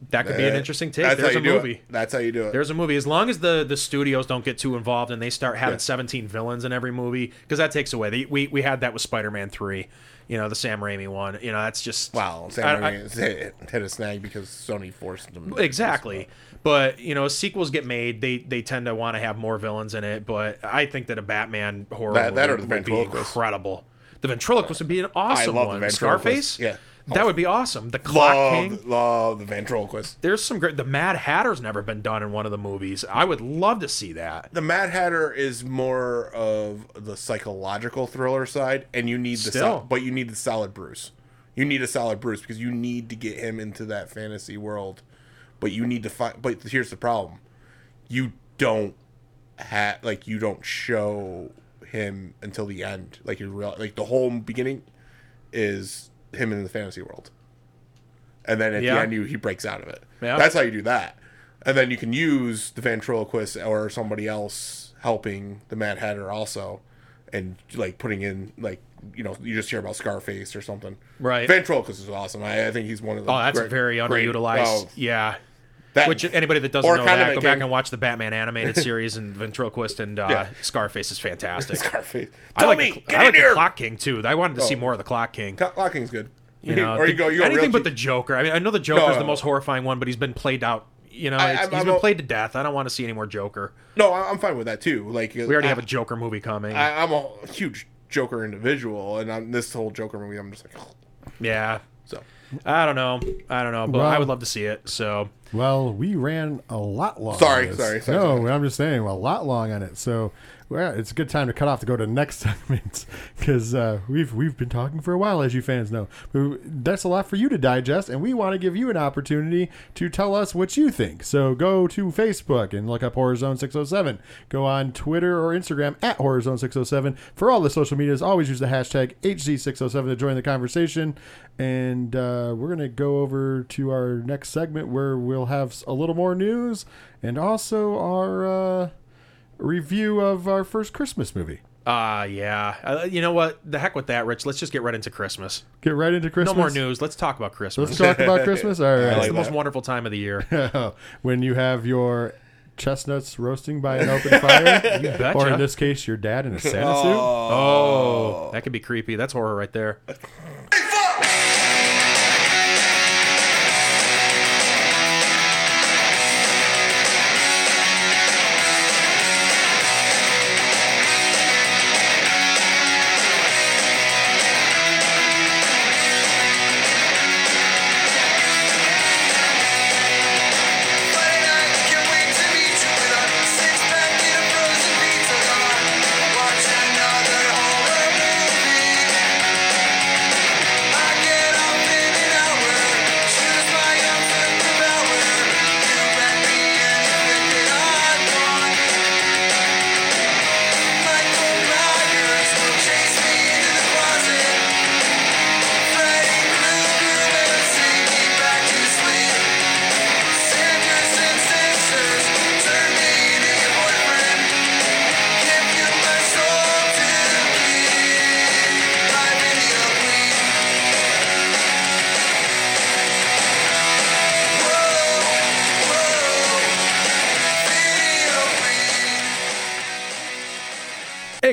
that could be an interesting take. That's There's how a you do movie. It. That's how you do it. There's a movie. As long as the the studios don't get too involved and they start having Yeah. 17 villains in every movie, because that takes away. They, we we had that with Spider-Man 3. You know, the Sam Raimi one. You know, that's just wow, I- Sam I- Raimi hit, hit a snag because Sony forced to- Exactly. But you know, sequels get made. They they tend to want to have more villains in it. But I think that a Batman horror That- that movie or the would be incredible. The ventriloquist would be an awesome love one. ventriloquist. Scarface, Yeah. that would be awesome. The Clock King. Love, love the ventriloquist. There's some great. The Mad Hatter's never been done in one of the movies. I would love to see that. The Mad Hatter is more of the psychological thriller side, and you need the Still. sol- but you need the solid Bruce. You need a solid Bruce because you need to get him into that fantasy world. But you need to find. But here's the problem: you don't have like you don't show him until the end. Like you real like the whole beginning is him in the fantasy world, and then at Yeah. the end you, he breaks out of it. Yeah. That's how you do that, and then you can use the ventriloquist or somebody else helping the Mad Hatter also, and like putting in like you know you just hear about Scarface or something. Right. Ventriloquist is awesome. I, I think he's one of the. Oh, that's great- very great- underutilized. oh, yeah. That, Which anybody that doesn't know that, go back and watch the Batman animated series and ventriloquist and uh, Yeah. Scarface is fantastic. Scarface. I like, me, the, get I in like here. the Clock King too. I wanted to see Oh. more of the Clock King. Clock King's good. You know, or you go, you go anything but the. Joker. I mean, I know the Joker's No, the most horrifying one, but he's been played out. You know, I- I'm- he's I'm been played to death. I don't want to see any more Joker. No, I'm fine with that too. Like We already I, have a Joker movie coming. I, I'm a huge Joker individual, and on this whole Joker movie, I'm just like, oh. yeah, so I don't know. I don't know, but Well- I would love to see it. So Well, we ran a lot long. Sorry, sorry, sorry, No, sorry. I'm just saying a lot long on it. So, well, it's a good time to cut off to go to the next segment because uh, we've we've been talking for a while, as you fans know. That's a lot for you to digest, and we want to give you an opportunity to tell us what you think. So go to Facebook and look up Horror Zone 607. Go on Twitter or Instagram at Horror Zone 607 for all the social medias. Always use the hashtag HZ607 to join the conversation. And uh, we're to go over to our next segment where we'll have a little more news and also our uh, review of our first Christmas movie. uh yeah. Uh, you know what? The heck with that, Rich. Let's just get right into Christmas. Get right into Christmas. No more news. Let's talk about Christmas. Let's talk about Christmas. All right. it's like the most that. wonderful time of the year. when you have your chestnuts roasting by an open fire, betcha. or in this case, your dad in a Santa suit. Oh, that could be creepy. That's horror right there.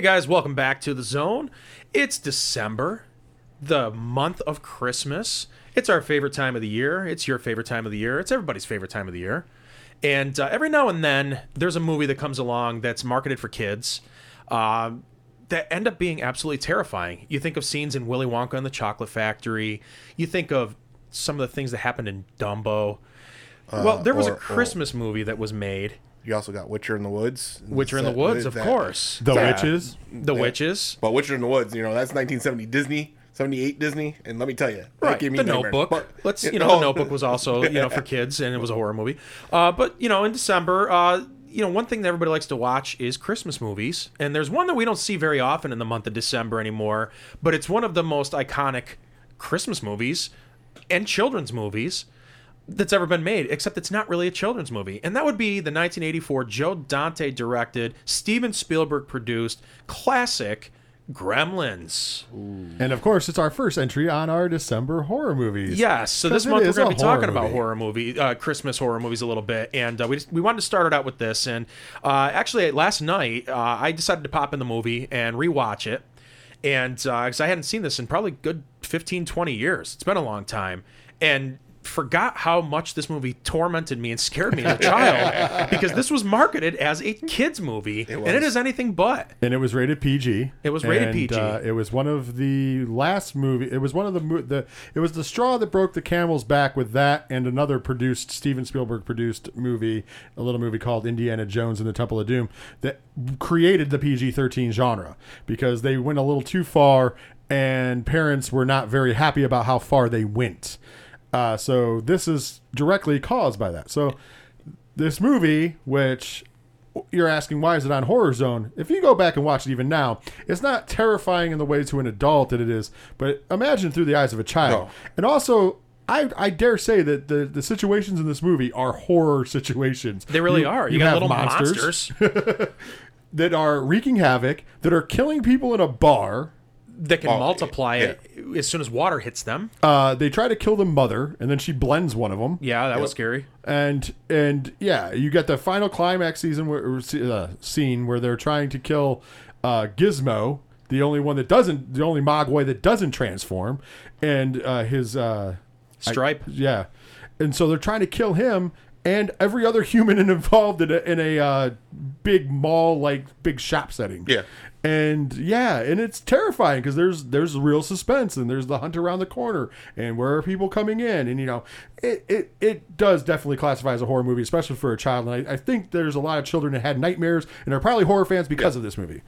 Guys, welcome back to the zone. It's December, the month of Christmas. It's our favorite time of the year. It's your favorite time of the year. It's everybody's favorite time of the year. And uh, every now and then, there's a movie that comes along that's marketed for kids uh, that end up being absolutely terrifying. You think of scenes in Willy Wonka and the Chocolate Factory. You think of some of the things that happened in Dumbo. well, there was or- a or- Christmas movie that was made. You also got Watcher in the Woods. Watcher in the Woods, of that- course. The Yeah. witches. The Witches. But Watcher in the Woods, you know, that's 1970 Disney, 78 Disney, and let me tell you, Right, gave me the. Notebook. But, Let's you you know, know- the Notebook was also you know for kids, and it was a horror movie. Uh, but you know, in December, uh, you know, one thing that everybody likes to watch is Christmas movies, and there's one that we don't see very often in the month of December anymore. But it's one of the most iconic Christmas movies and children's movies that's ever been made, except it's not really a children's movie. And that would be the 1984 Joe Dante directed, Steven Spielberg produced classic Gremlins. And of course, it's our first entry on our December horror movies. Yes. So this month we're going to be talking horror about horror movie, uh, Christmas horror movies a little bit, and uh, we just, we wanted to start it out with this. And uh, actually, last night uh, I decided to pop in the movie and rewatch it, and because I hadn't seen this in probably good 15, 20 years, it's been a long time, and forgot how much this movie tormented me and scared me as a child because this was marketed as a kids movie, and it is anything but. and it was rated PG. It was rated And, PG. Uh, it was one of the last movie. It was one of the mo- the. It was the straw that broke the camel's back with that and another produced Steven Spielberg produced movie, a little movie called Indiana Jones and the Temple of Doom that created the PG thirteen genre because they went a little too far and parents were not very happy about how far they went. Uh, so this is directly caused by that. So this movie, which you're asking why is it on horror zone if you go back and watch it even now it's not terrifying in the way to an adult that it is but imagine through the eyes of a child No. and also I, I dare say that the, the situations in this movie are horror situations. They really You- are. You, you got have little monsters. monsters, that are wreaking havoc, that are killing people in a bar. That can Oh, multiply yeah. it as soon as water hits them. Uh, they try to kill the mother, and then she blends one of them. Yeah, that was scary. and and yeah, you get the final climax season where or se- uh, scene where they're trying to kill uh, Gizmo, the only one that doesn't, the only Mogwai that doesn't transform, and uh, his uh, Stripe. yeah, and so they're trying to kill him and every other human involved in a, in a uh, big mall like big shop setting. Yeah. And yeah, and it's terrifying because there's there's real suspense and there's the hunt around the corner and where are people coming in and you know it it, it does definitely classify as a horror movie especially for a child and I, I think there's a lot of children that had nightmares and are probably horror fans because of this movie.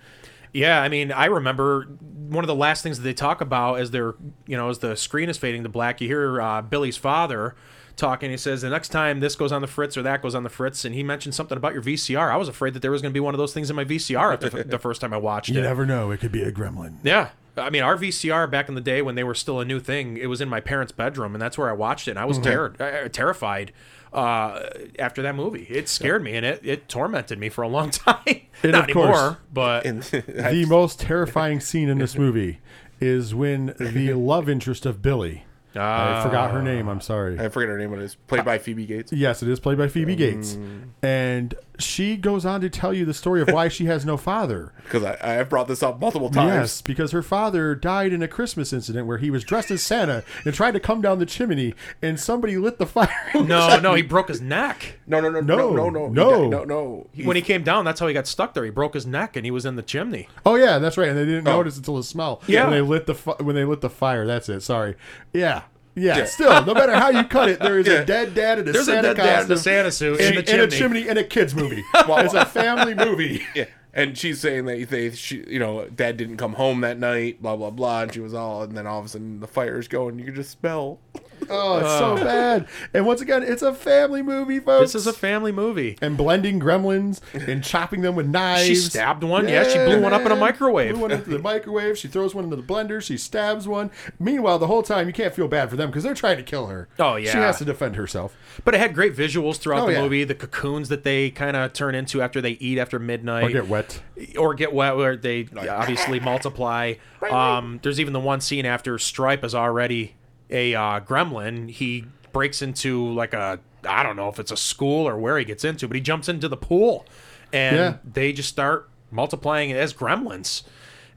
Yeah, I mean, I remember one of the last things that they talk about as they're, you know, as the screen is fading to black, you hear uh, Billy's father talking. He says, the next time this goes on the fritz or that goes on the fritz, and he mentioned something about your VCR. I was afraid that there was going to be one of those things in my VCR after the first time I watched You it. You never know; it could be a gremlin. Yeah. I mean, our VCR back in the day when they were still a new thing, it was in my parents' bedroom, and that's where I watched it. And I was terror uh, terrified uh, after that movie. It scared me, and it, it tormented me for a long time. And Not of course- anymore, but And the most terrifying scene in this movie is when the love interest of Billy. I ah. forgot her name. I'm sorry. I forget her name. What it is played by Phoebe Cates. Yes, it is played by Phoebe Cates, mm. and she goes on to tell you the story of why she has no father. Because I, I have brought this up multiple times. Yes, because her father died in a Christmas incident where he was dressed as Santa and tried to come down the chimney, and somebody lit the fire. no, no, he broke his neck. No, no, no, No, no, no, no, no. no, no. He- when he came down, that's how he got stuck there. He broke his neck and he was in the chimney. oh yeah, that's right. And they didn't Oh. notice until the smell. Yeah. when they lit the fi- when they lit the fire. That's it. Sorry. Yeah. Yeah, Yeah. still, no matter how you cut it, there is Yeah. a dead dad in a There's Santa a dead dad in costume Santa suit in and chimney. a chimney in a kids movie. it's a family movie. yeah. And she's saying that they, she, you know, dad didn't come home that night, blah blah blah, and she was all, and then all of a sudden the fire's going, you can just smell. Oh, it's so bad. And once again, it's a family movie, folks. This is a family movie. and blending gremlins and chopping them with knives. She stabbed one. Yeah, she blew one up in a microwave. Blew one into the microwave. She throws one into the blender. She stabs one. Meanwhile, the whole time you can't feel bad for them because they're trying to kill her. Oh, yeah, She has to defend herself. But it had great visuals throughout Oh, the yeah. movie. The cocoons that they kind of turn into after they eat after midnight. Or get wet. or get wet where they obviously multiply. Um, there's even the one scene after Stripe is already a uh, gremlin. He breaks into like a I don't know if it's a school or where he gets into, but he jumps into the pool, and Yeah. they just start multiplying as gremlins.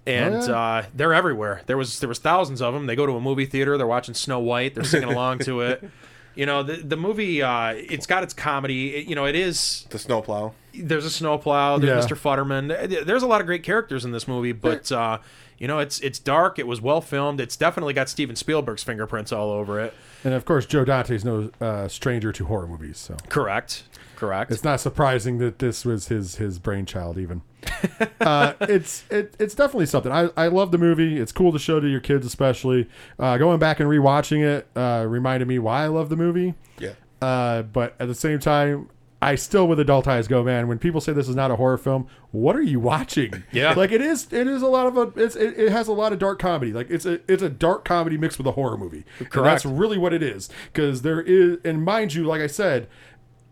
And Oh, yeah. uh, they're everywhere. There was there was thousands of them. They go to a movie theater. They're watching Snow White. They're singing along to it. You know the the movie. Uh, it's got its comedy. It, you know it is The snowplow. there's a snowplow. There's Yeah. Mr. Futterman. There's a lot of great characters in this movie, but uh, you know, it's it's dark. It was well filmed. It's definitely got Steven Spielberg's fingerprints all over it. And of course, Joe Dante's no uh, stranger to horror movies, so Correct. Correct. it's not surprising that this was his his brainchild. Even uh, it's it, it's definitely something. I, I love the movie. It's cool to show to your kids, especially uh, going back and rewatching it. Uh, reminded me why I love the movie. Yeah. Uh, but at the same time, I still with adult eyes go, man. When people say this is not a horror film, what are you watching? Yeah. like it is. It is a lot of a. It's it, it has a lot of dark comedy. Like it's a it's a dark comedy mixed with a horror movie. And that's really what it is. Because there is, and mind you, like I said,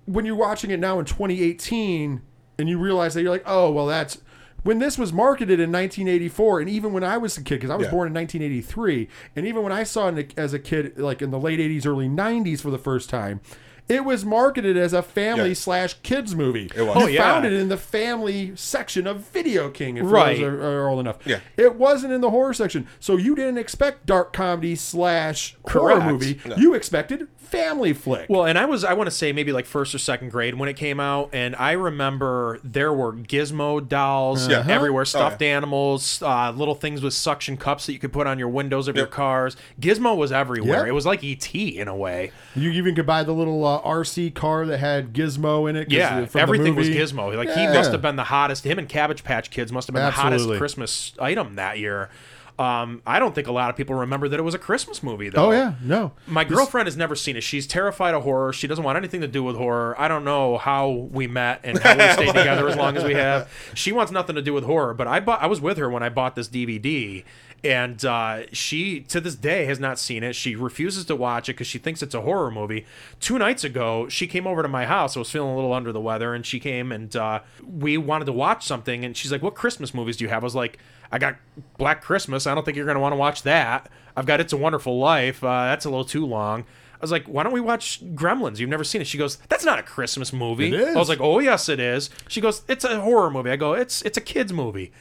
when you're watching it now in 2018, and you realize that you're like, oh well, that's when this was marketed in 1984, and even when I was a kid, because I was Yeah. born in 1983, and even when I saw it as a kid, like in the late 80s, early 90s for the first time, It was marketed as a family Yeah. slash kids movie. It was. You Oh, yeah. found it in the family section of Video King, if Right. those are, are old enough. Yeah. It wasn't in the horror section, so you didn't expect dark comedy slash horror Correct. movie. You expected family flick. Well, and I was I want to say maybe like first or second grade when it came out, and I remember there were Gizmo dolls Yeah. everywhere, stuffed Oh, animals, uh, little things with suction cups that you could put on your windows of your cars. Gizmo was everywhere. Yep. It was like ET in a way. you even could buy the little uh, RC car that had Gizmo in it. Yeah, everything was. Gizmo. Like he must have been the hottest. Him and Cabbage Patch Kids must have been the hottest Christmas item that year. Um, I don't think a lot of people remember that it was a Christmas movie though. Oh yeah, no. My girlfriend has never seen it. She's terrified of horror. She doesn't want anything to do with horror. I don't know how we met and how we stayed together as long as we have. She wants nothing to do with horror. But I bought. I was with her when I bought this DVD, and uh, she to this day has not seen it. She refuses to watch it because she thinks it's a horror movie. Two nights ago, she came over to my house. I was feeling a little under the weather, and she came and uh, we wanted to watch something. And she's like, "What Christmas movies do you have?" I was like. I got Black Christmas. I don't think you're going to want to watch that. I've got It's a Wonderful Life. Uh, that's a little too long. I was like, why don't we watch Gremlins? You've never seen it. She goes, that's not a Christmas movie. It is. I was like, oh yes, it is. She goes, it's a horror movie. I go, it's it's a kids movie.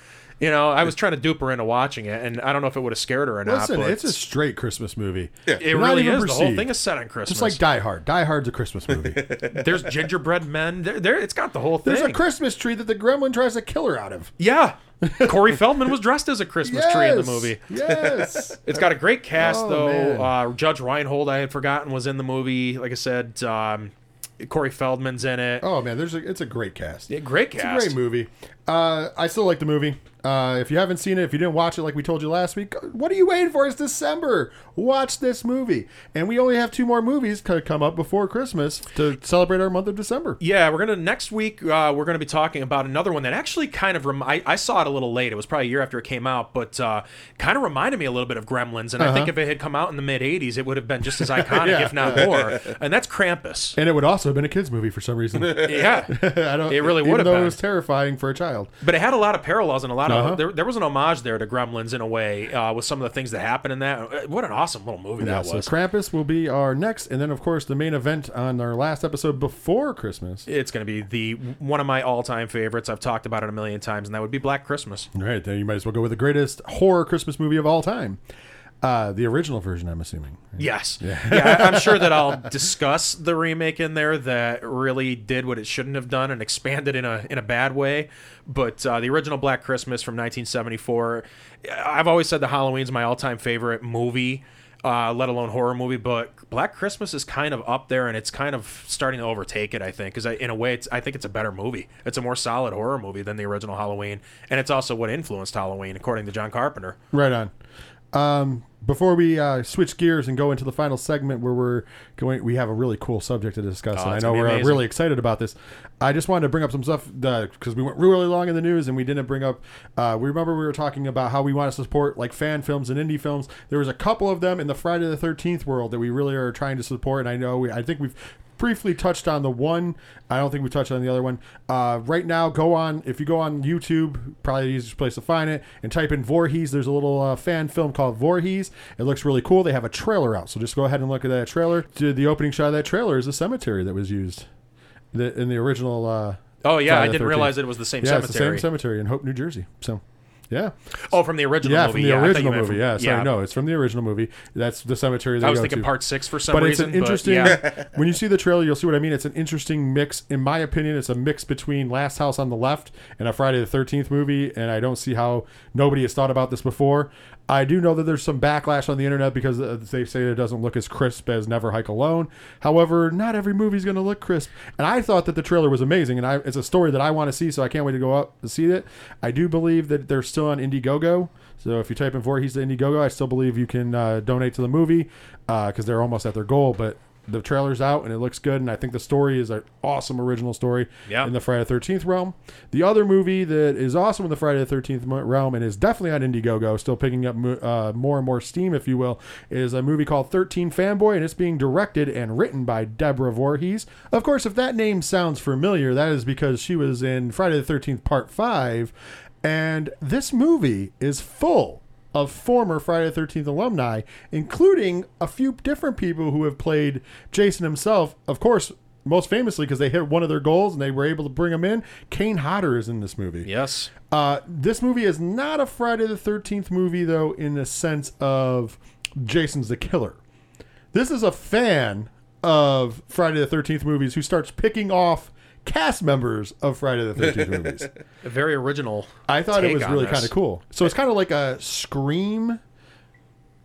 You know, I was trying to dupe her into watching it, and I don't know if it would have scared her or not. Listen, but it's a straight Christmas movie. Yeah. it not really even is. The whole perceived. thing is set on Christmas. Just like Die Hard. Die Hard's a Christmas movie. There's gingerbread men. There, there, it's got the whole thing. There's a Christmas tree that the gremlin tries to kill her out of. yeah. Corey Feldman was dressed as a Christmas tree in the Yes, movie. Yes. It's got a great cast, Oh, though. man. Uh, Judge Reinhold, I had forgotten, was in the movie. Like I said, um, Corey Feldman's in it. oh man, there's a, it's a great cast. Yeah, great It's cast. a great movie. Uh, I still like the movie. Uh, if you haven't seen it, if you didn't watch it like we told you last week, what are you waiting for? It's December. Watch this movie. And we only have two more movies to come up before Christmas to celebrate our month of December. Yeah, we're gonna next week. Uh, we're gonna be talking about another one that actually kind of. Rem- I, I saw it a little late. It was probably a year after it came out, but uh, kind of reminded me a little bit of Gremlins. And I think if it had come out in the mid '80s, it would have been just as iconic, Uh-huh. Yeah. if not more. And that's Krampus. And it would also have been a kids movie for some reason. Yeah, I don't. It really would have though been. it was terrifying for a child. but it had a lot of parallels and a lot of. Uh-huh. There, there was an homage there to Gremlins in a way uh, with some of the things that happen in that. Uh, What an awesome little movie Yeah, that so was. Krampus will be our next, and then of course the main event on our last episode before Christmas. it's going to be the one of my all-time favorites. I've talked about it a million times, and that would be Black Christmas. All right, then you might as well go with the greatest horror Christmas movie of all time. Uh, the original version, I'm assuming. Yes. Yeah. I- I'm sure that I'll discuss the remake in there that really did what it shouldn't have done and expanded in a in a bad way. But uh, the original Black Christmas from 1974, I've always said the Halloween's my all-time favorite movie. Uh, let alone horror movie, but Black Christmas is kind of up there, and it's kind of starting to overtake it. I think, because in a way, it's, I think it's a better movie. It's a more solid horror movie than the original Halloween, and it's also what influenced Halloween, according to John Carpenter. Right on. Um, before we uh, switch gears and go into the final segment where we're going, we have a really cool subject to discuss, and I Oh, know we're uh, amazing. really excited about this. I just wanted to bring up some stuff because we went really long in the news and we didn't bring up. Uh, we remember we were talking about how we want to support like fan films and indie films. There was a couple of them in the Friday the Thirteenth world that we really are trying to support, and I know we, I think we've briefly touched on the one. I don't think we touched on the other one. Uh, right now, go on if you go on YouTube, probably the easiest place to find it, and type in Voorhees. There's a little uh, fan film called Voorhees. It looks really cool. They have a trailer out, so just go ahead and look at that trailer. The opening shot of that trailer is a cemetery that was used the, in the original. Uh, Oh yeah, I didn't 13th. realize it was the same yeah, cemetery. it's the same cemetery in Hope, New Jersey. So, yeah, Oh, from the original yeah, movie. from the yeah, I thought you original movie. from- yeah, sorry, no, it's from the original movie. That's the cemetery. They I was thinking to. part six for some but reason. it's an interesting. Yeah, when you see the trailer, you'll see what I mean. It's an interesting mix. In my opinion, it's a mix between Last House on the Left and a Friday the Thirteenth movie, and I don't see how nobody has thought about this before. I do know that there's some backlash on the internet because uh, they say it doesn't look as crisp as Never Hike Alone. However, not every movie's going to look crisp, and I thought that the trailer was amazing, and I, it's a story that I want to see, so I can't wait to go up to see it. I do believe that they're still on Indiegogo, so if you type in Voorhees to Indiegogo, I still believe you can uh, donate to the movie because they're almost at their goal, but. The trailer's out and it looks good, and I think the story is an awesome original story Yeah. in the Friday the Thirteenth realm. The other movie that is awesome in the Friday the Thirteenth realm and is definitely on Indiegogo, still picking up uh, more and more steam, if you will, is a movie called Thirteen Fanboy, and it's being directed and written by Deborah Voorhees. Of course, if that name sounds familiar, that is because she was in Friday the Thirteenth Part Five, and this movie is full of former Friday the 13th alumni, including a few different people who have played Jason himself. Of course, most famously because they hit one of their goals and they were able to bring him in. Kane Hodder is in this movie. Yes. Uh, this movie is not a Friday the 13th movie, though, in the sense of Jason's the killer. This is a fan of Friday the 13th movies who starts picking off cast members of Friday the 13th movies. A very original. I thought it take was on really this. kind of cool. So it's kind of like a Scream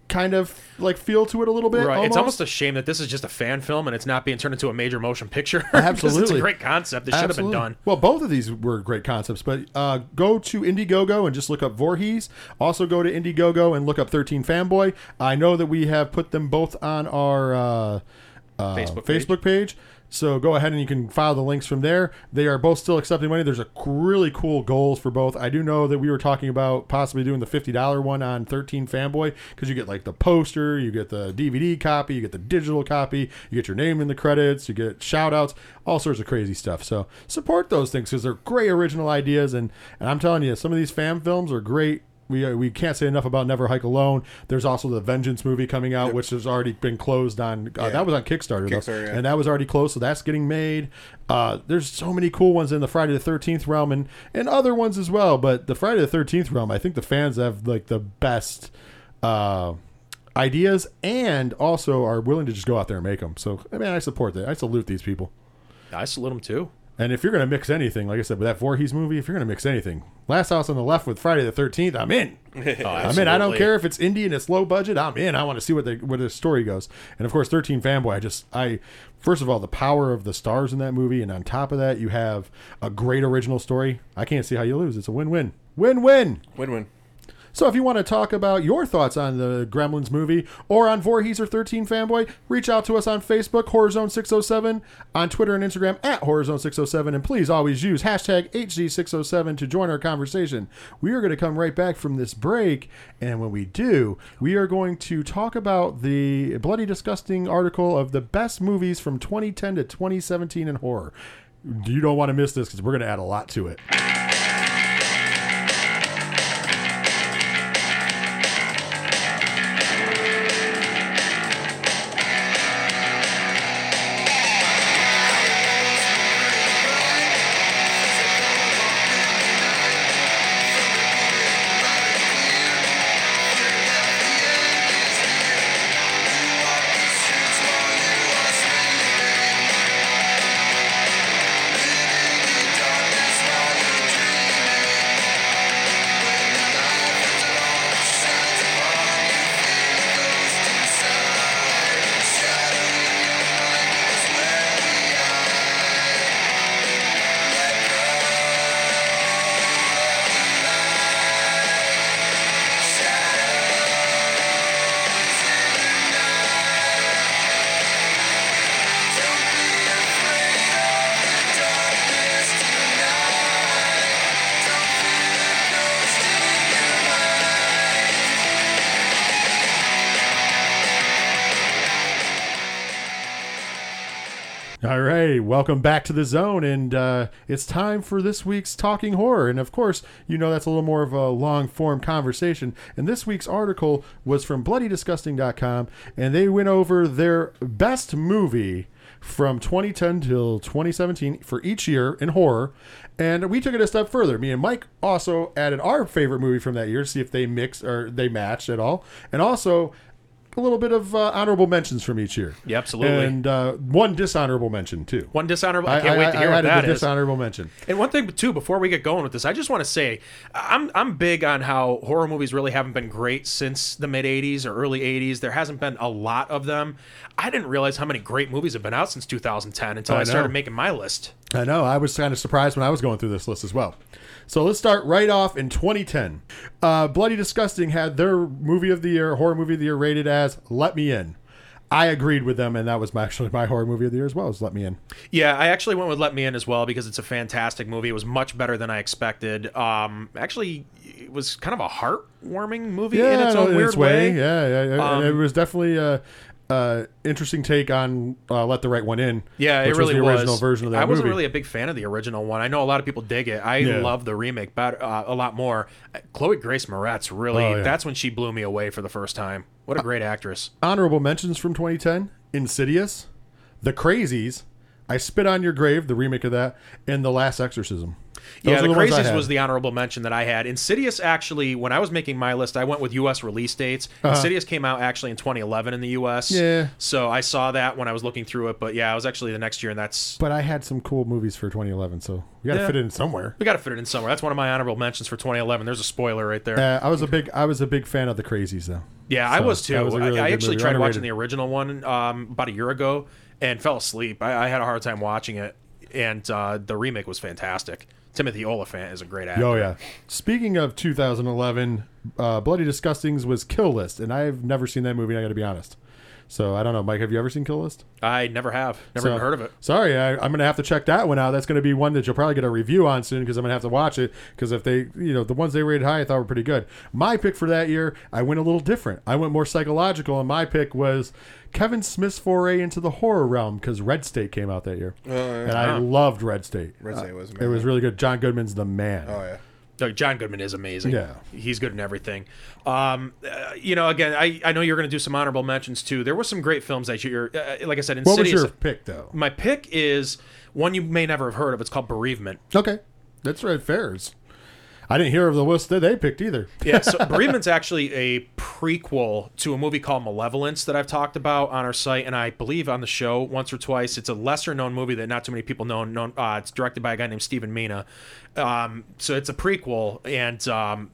kind of like feel to it a little bit. Right. It's almost a shame that this is just a fan film and it's not being turned into a major motion picture. It's Absolutely. a great concept. It should have been Absolutely. done. Well, both of these were great concepts, but uh, go to Indiegogo and just look up Voorhees. Also, go to Indiegogo and look up 13 Fanboy. I know that we have put them both on our uh, uh, Facebook page. Facebook page. So go ahead and you can file the links from there. They are both still accepting money. There's a really cool goals for both. I do know that we were talking about possibly doing the fifty dollar one on 13 Fanboy because you get like the poster, you get the DVD copy, you get the digital copy, you get your name in the credits, you get shout outs, all sorts of crazy stuff. So support those things because they're great original ideas. And, and I'm telling you, some of these fan films are great. We, uh, we can't say enough about Never Hike Alone. There's also the Vengeance movie coming out, which has already been closed on. Uh, Yeah. That was on Kickstarter, though. Yeah. and that was already closed, so that's getting made. Uh, there's so many cool ones in the Friday the Thirteenth realm, and and other ones as well. But the Friday the Thirteenth realm, I think the fans have like the best uh, ideas, and also are willing to just go out there and make them. So I mean, I support that. I salute these people. I salute them too. And if you're gonna mix anything, like I said, with that Voorhees movie, if you're gonna mix anything, Last House on the Left with Friday the Thirteenth, I'm in. Oh, I'm in. I don't care if it's indie and it's low budget. I'm in. I want to see what the where the story goes. And of course, 13 Fanboy. I just I first of all the power of the stars in that movie, and on top of that, you have a great original story. I can't see how you lose. It's a win-win. Win-win. Win-win. So if you want to talk about your thoughts on the Gremlins movie or on Voorhees or 13 Fanboy, reach out to us on Facebook, HorrorZone607, on Twitter and Instagram at HorrorZone607, and please always use hashtag HZ607 to join our conversation. We are going to come right back from this break, and when we do, we are going to talk about the bloody disgusting article of the best movies from 2010 to 2017 in horror. You don't want to miss this because we're going to add a lot to it. Welcome back to the zone, and uh, it's time for this week's talking horror. And of course, you know that's a little more of a long form conversation. And this week's article was from BloodyDisgusting.com, and they went over their best movie from 2010 till 2017 for each year in horror. And we took it a step further. Me and Mike also added our favorite movie from that year, to see if they mixed or they matched at all, and also a little bit of uh, honorable mentions from each year. Yeah, absolutely. And uh, one dishonorable mention too. One dishonorable. I can't wait to hear I what added that is. dishonorable mention. And one thing too, before we get going with this, I just want to say, I'm I'm big on how horror movies really haven't been great since the mid '80s or early '80s. There hasn't been a lot of them. I didn't realize how many great movies have been out since 2010 until I I, started making my list. I know. I was kind of surprised when I was going through this list as well. So let's start right off in 2010. Uh, Bloody Disgusting had their movie of the year, horror movie of the year, rated as "Let Me In." I agreed with them, and that was my, actually my horror movie of the year as well. As "Let Me In." Yeah, I actually went with Let Me In as well because it's a fantastic movie. It was much better than I expected. Um, actually, it was kind of a heartable movie in its own weird way. Yeah, yeah, yeah. Um, it was definitely. Uh, uh, interesting take on uh, "Let the Right One In." Yeah, it really was the original was. version of that I wasn't movie. really a big fan of the original one. I know a lot of people dig it. I Yeah. love the remake but uh, a lot more. Chloe Grace Moretz really. Oh, yeah. That's when she blew me away for the first time. What a great actress. Honorable mentions from 2010: Insidious, The Crazies, I Spit on Your Grave, the remake of that, and The Last Exorcism. Those yeah, the ones I Crazies was the honorable mention that I had. Insidious actually, when I was making my list, I went with U.S. release dates. Insidious came out actually in 2011 in the U.S. Uh-huh. Yeah. So I saw that when I was looking through it, but yeah, it was actually the next year, and that's But I had some cool movies for 2011, so we got to Yeah. fit it in somewhere. we got to fit it in somewhere. That's one of my honorable mentions for 2011. There's a spoiler right there. Uh, I was a big I was a big fan of the Crazies though. Yeah, I was too. was really I, I actually movie. tried Underrated. watching the original one um, about a year ago and fell asleep. I, I had a hard time watching it, and uh, the remake was fantastic. Timothy Olyphant is a great actor. Oh yeah. Speaking of 2011, uh, Bloody Disgustings was Kill List, and I've never seen that movie. I got to be honest. So I don't know, Mike. Have you ever seen Kill List? I never have, never So- even heard of it. Sorry, I, I'm gonna have to check that one out. That's gonna be one that you'll probably get a review on soon because I'm gonna have to watch it. Because if they, you know, the ones they rated high, I thought were pretty good. My pick for that year, I went a little different. I went more psychological, and my pick was Kevin Smith's foray into the horror realm because Red State came out that year, and I loved Red State. Red State was It was really good. John Goodman's the man. Oh yeah. No, John Goodman is amazing. Yeah. he's good in everything. Um, uh, you know, again, I, I know you're going to do some honorable mentions too. There were some great films that you're, uh, like I said, What was Insidious. your pick though? My pick is one you may never have heard of. It's called Bereavement. Okay, that's right. Fairs. I didn't hear of the list that they picked either. Yeah, so Bereavement's actually a prequel to a movie called Malevolence that I've talked about on our site, and I believe on the show once or twice. It's a lesser known movie that not too many people know. Known, uh, it's directed by a guy named Stevan Mena. Um, so it's a prequel, and um,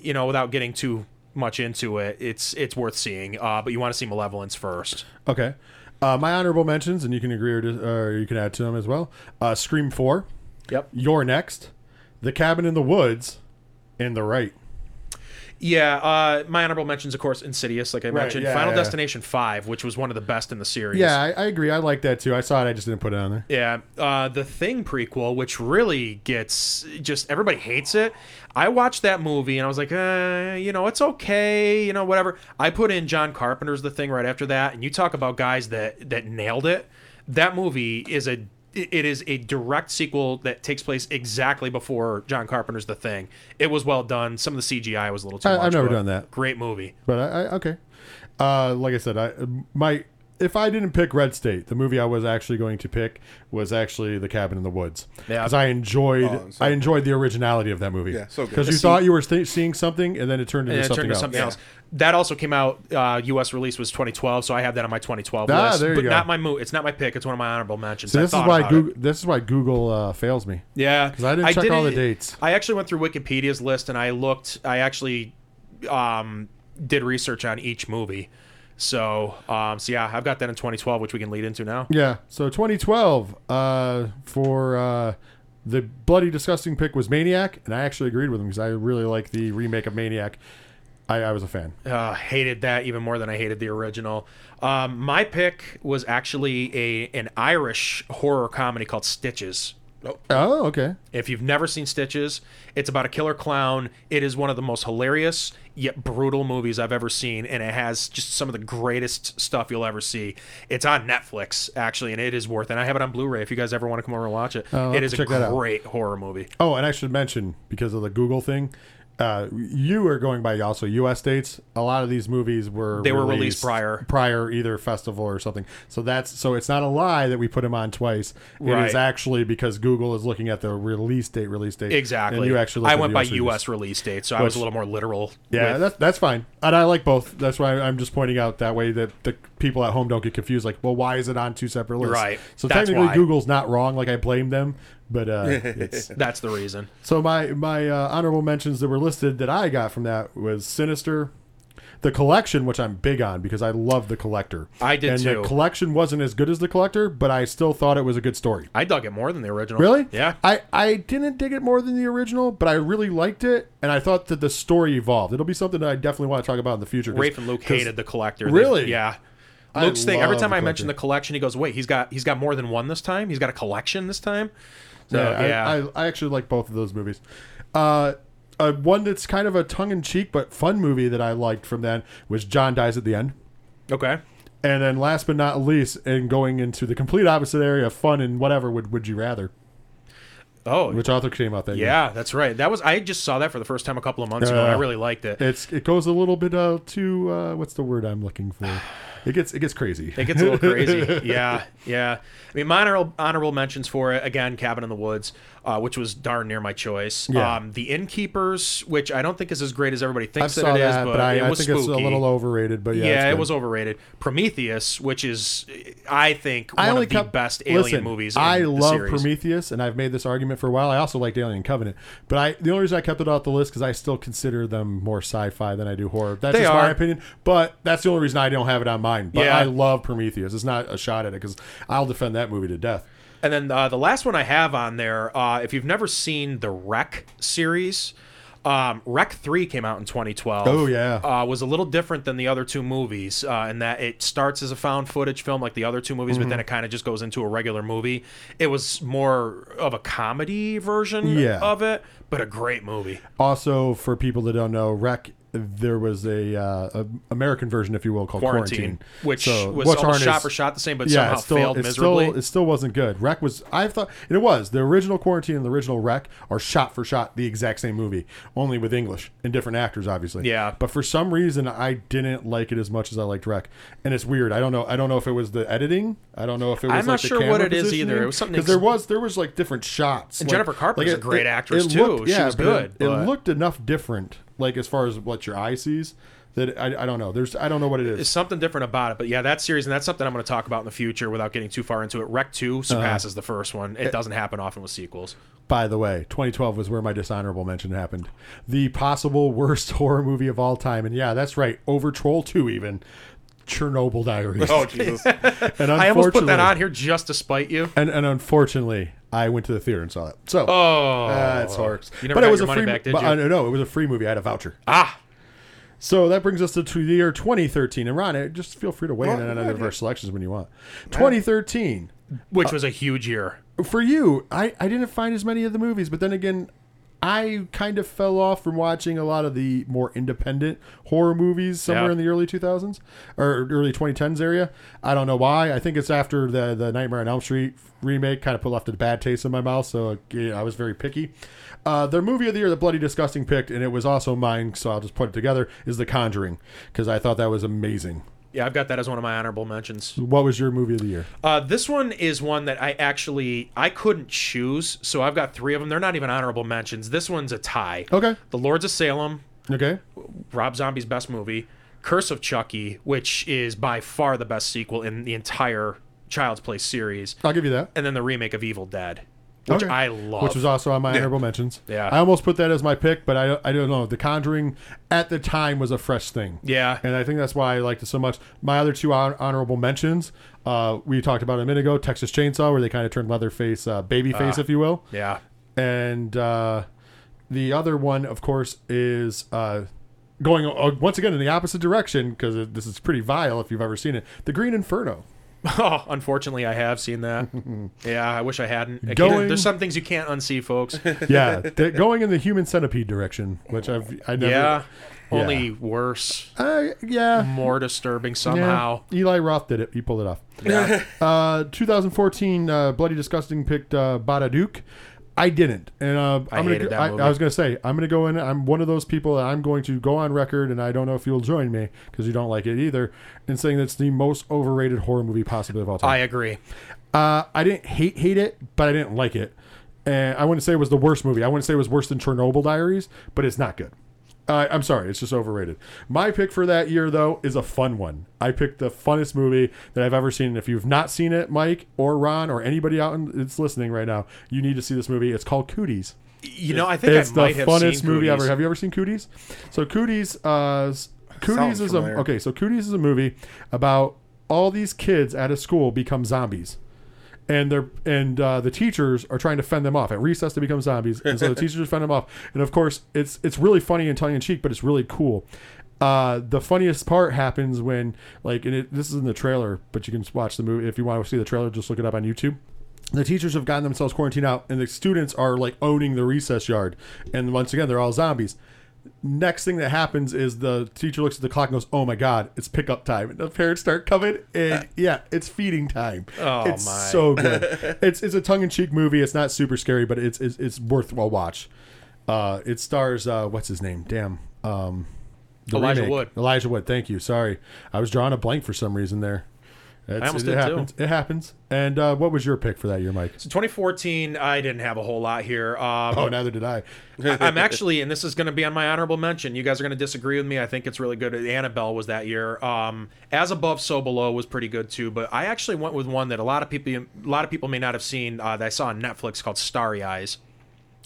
you know, without getting too much into it, it's it's worth seeing. Uh, but you want to see Malevolence first. Okay. Uh, my honorable mentions, and you can agree or, dis- or you can add to them as well. Uh, Scream Four, Yep. You're Next, The Cabin in the Woods, and The Right. Yeah, uh, my honorable mentions, of course, Insidious, like I mentioned, yeah, Final yeah. Destination Five, which was one of the best in the series. Yeah, I, I agree. I like that too. I saw it. I just didn't put it on there. Yeah, uh, the Thing prequel, which really gets just everybody hates it. I watched that movie and I was like, uh, you know, it's okay, you know, whatever. I put in John Carpenter's The Thing right after that, and you talk about guys that that nailed it. That movie is a it is a direct sequel that takes place exactly before John Carpenter's The Thing. It was well done. Some of the CGI was a little too I- much. I've never done that. Great movie. But I, I okay. Uh, like I said, I my if I didn't pick Red State, the movie I was actually going to pick was actually The Cabin in the Woods. Yeah. because I enjoyed Oh, so I enjoyed the originality of that movie. Yeah, so good. Because you See- thought you were th- seeing something, and then it turned into it something turned into else. something else. That also came out. Uh, U.S. release was 2012, so I have that on my 2012 Ah, list. there you but go. not my mo- It's not my pick. It's one of my honorable mentions. So I this is why Google this is why Google uh, fails me. Yeah, 'Cause I didn't check all the dates. I actually went through Wikipedia's list and I looked. I actually um, did research on each movie. So, um, so yeah, I've got that in 2012, which we can lead into now. Yeah. So 2012 uh, for uh, the bloody disgusting pick was Maniac, and I actually agreed with him because I really like the remake of Maniac. I, I was a fan. Uh, hated that even more than I hated the original. Um, my pick was actually a an Irish horror comedy called Stitches. Oh, okay. If you've never seen Stitches, it's about a killer clown. It is one of the most hilarious yet brutal movies I've ever seen, and it has just some of the greatest stuff you'll ever see. It's on Netflix actually, and it is worth it. I have it on Blu-ray if you guys ever want to come over and watch it. Oh, it is a check that out. great horror movie. Oh, and I should mention because of the Google thing, uh, you are going by also U.S. dates. A lot of these movies were They were released prior. prior either festival or something. So that's so it's not a lie that we put them on twice. It Right. is actually because Google is looking at the release date, release date. Exactly. And you actually. I went by US release. U.S. release date, so I was a little more literal. Yeah, with- that's that's fine, and I like both. That's why I'm just pointing out that way that the people at home don't get confused. Like, well, why is it on two separate lists? Right. So That's technically, why. Google's not wrong. Like I blame them, but uh, it's that's the reason. so my my uh, honorable mentions that were listed that I got from that was Sinister, the collection, which I'm big on because I love the collector. I did and too. the collection wasn't as good as the collector, but I still thought it was a good story. I dug it more than the original. Really? Yeah. I, I didn't dig it more than the original, but I really liked it, and I thought that the story evolved. It'll be something that I definitely want to talk about in the future. Rafe and Luke 'cause- hated the collector. They- Really? yeah. I Luke's thing. Every time I mention the collection, he goes, "Wait, he's got he's got more than one this time. He's got a collection this time." So Yeah, yeah, I, I, I actually like both of those movies. Uh, uh, one that's kind of a tongue in cheek but fun movie that I liked from then was John Dies at the End. okay. And then last but not least, and going into the complete opposite area of fun and whatever, would would you rather? Oh, Which author came out that year? yeah, that's right. That was I just saw that for the first time a couple of months ago. and I really liked it. It's it goes a little bit uh, to uh, what's the word I'm looking for? It gets it gets crazy. It gets a little crazy. Yeah, yeah. I mean, honorable, honorable mentions for it again, Cabin in the Woods, uh, which was darn near my choice. Yeah. Um, the Innkeepers, which I don't think is as great as everybody thinks that it is, that, but, but I, it I was think spooky. it's a little overrated. But yeah, yeah, it was overrated. Prometheus, which is, I think, I one of the kept, best alien listen, movies. In I the love series. Prometheus, and I've made this argument for a while. I also liked Alien Covenant, but I the only reason I kept it off the list because I still consider them more sci-fi than I do horror. That's They just my opinion, but that's the only reason I don't have it on mine. But Yeah. I love Prometheus. It's not a shot at it because I'll defend that movie to death. And then uh, the last one I have on there, uh, if you've never seen the REC series, um, REC 3 came out in 2012. Oh, yeah. Uh, was a little different than the other two movies uh, in that it starts as a found footage film like the other two movies, Mm-hmm. but then it kind of just goes into a regular movie. It was more of a comedy version Yeah. of it, but a great movie. Also, for people that don't know, REC. There was a, uh, a American version, if you will, called Quarantine, Quarantine, which So, was almost shot for shot the same, but yeah, somehow it still, failed it miserably. Still, it still wasn't good. REC was, I thought, it was. The original Quarantine and the original REC are shot for shot the exact same movie, only with English and different actors, obviously. Yeah. But for some reason, I didn't like it as much as I liked REC, and it's weird. I don't know. I don't know if it was the editing. I don't know if it was. I'm like, not sure what it is either. It was something 'Cause there was there was like different shots. And like- Jennifer Carpenter's like a great actress, too. She was good, It, it looked enough different, like as far as what your eye sees. That I, I don't know. There's I don't know what it is. It's something different about it. But yeah, that series, and that's something I'm going to talk about in the future without getting too far into it. REC 2 surpasses Uh-huh. the first one. It doesn't happen often with sequels. By the way, 2012 was where my dishonorable mention happened. The possible worst horror movie of all time. And yeah, that's right. Over Troll 2, even. Chernobyl Diaries. Oh Jesus! and I almost put that on here just to spite you. And, and unfortunately, I went to the theater and saw it. So, Oh, that's horse. You never but got it was your a money free back, did but, you? uh, no, it was a free movie. I had a voucher. ah, So that brings us to, to the year 2013. And Ron, uh, just feel free to weigh in on yeah, any of yeah. our selections when you want. 2013. which was a huge year. for you, I, I didn't find as many of the movies, but then again, I kind of fell off from watching a lot of the more independent horror movies somewhere Yeah. in the early 2000s or early 2010s area. I don't know why. I think it's after the the Nightmare on Elm Street remake kind of put left a bad taste in my mouth, so yeah, I was very picky. Uh, the movie of the year that Bloody Disgusting picked, and it was also mine, so I'll just put it together, is The Conjuring because I thought that was amazing. Yeah, I've got that as one of my honorable mentions. What was your movie of the year? Uh, this one is one that I actually I couldn't choose, so I've got three of them. They're not even honorable mentions. This one's a tie. Okay. The Lords of Salem, Okay. Rob Zombie's best movie, Curse of Chucky, which is by far the best sequel in the entire Child's Play series, I'll give you that. and then the remake of Evil Dead, which Okay. I love. Which was also on my honorable mentions. Yeah. I almost put that as my pick, but I, I don't know. The Conjuring at the time was a fresh thing. yeah, And I think that's why I liked it so much. My other two hon- mentions, uh, we talked about a minute ago Texas Chainsaw, where they kind of turned Leatherface uh, babyface, if you will. yeah. And uh, the other one, of course, is uh, going uh, once again in the opposite direction because this is pretty vile if you've ever seen it The Green Inferno. Oh, unfortunately, I have seen that. yeah, I wish I hadn't. Going- There's some things you can't unsee, folks. Yeah, they're going in the human centipede direction, which I've I never. yeah, only worse, Uh, yeah. more disturbing somehow. Yeah, Eli Roth did it. He pulled it off. Yeah. Uh, 2014, uh, Bloody Disgusting picked uh. I didn't, and uh, I I'm gonna. that I, movie. I was gonna say I'm gonna go in. I'm one of those people that I'm going to go on record, and I don't know if you'll join me because you don't like it either, in saying that's the most overrated horror movie possibly of all time. I agree. Uh, I didn't hate hate it, but I didn't like it. And I wouldn't say it was the worst movie. I wouldn't say it was worse than Chernobyl Diaries, but it's not good. Uh, I'm sorry, it's just overrated. My pick for that year, though, is a fun one. I picked the funnest movie that I've ever seen. And if you've not seen it, Mike or Ron or anybody out in, that's listening right now, you need to see this movie. It's called Cooties. You know, I think It's I the might have funnest movie Cooties. ever. Have you ever seen Cooties? So Cooties, uh, Cooties Sounds is a okay. So Cooties is a movie about all these kids at a school become zombies, and they're and uh, the teachers are trying to fend them off. At recess, they become zombies, and so the teachers fend them off. And of course, it's it's really funny and tongue in cheek, but it's really cool. Uh, the funniest part happens when like and it, this is in the trailer, but you can watch the movie if you want to see the trailer. Just look it up on YouTube the teachers have gotten themselves quarantined out and the students are like owning the recess yard and once again they're all zombies Next thing that happens is the teacher looks at the clock and goes, "Oh my god, it's pickup time!" And the parents start coming, and yeah, it's feeding time. Oh, it's my. so good. it's it's a tongue in cheek movie. It's not super scary, but it's it's, it's worth a watch. Uh, it stars uh, what's his name? Damn, um, Elijah Wood. Elijah Wood. Thank you. Sorry, I was drawing a blank for some reason there. It's- almost it did, too. happens. It happens. And uh, what was your pick for that year, Mike? So 2014, I didn't have a whole lot here. Um, Oh, neither did I. I'm actually, and this is going to be on my honorable mention. You guys are going to disagree with me. I think it's really good. Annabelle was that year. Um, As above, so below was pretty good too. But I actually went with one that a lot of people, a lot of people may not have seen. Uh, that I saw on Netflix called Starry Eyes.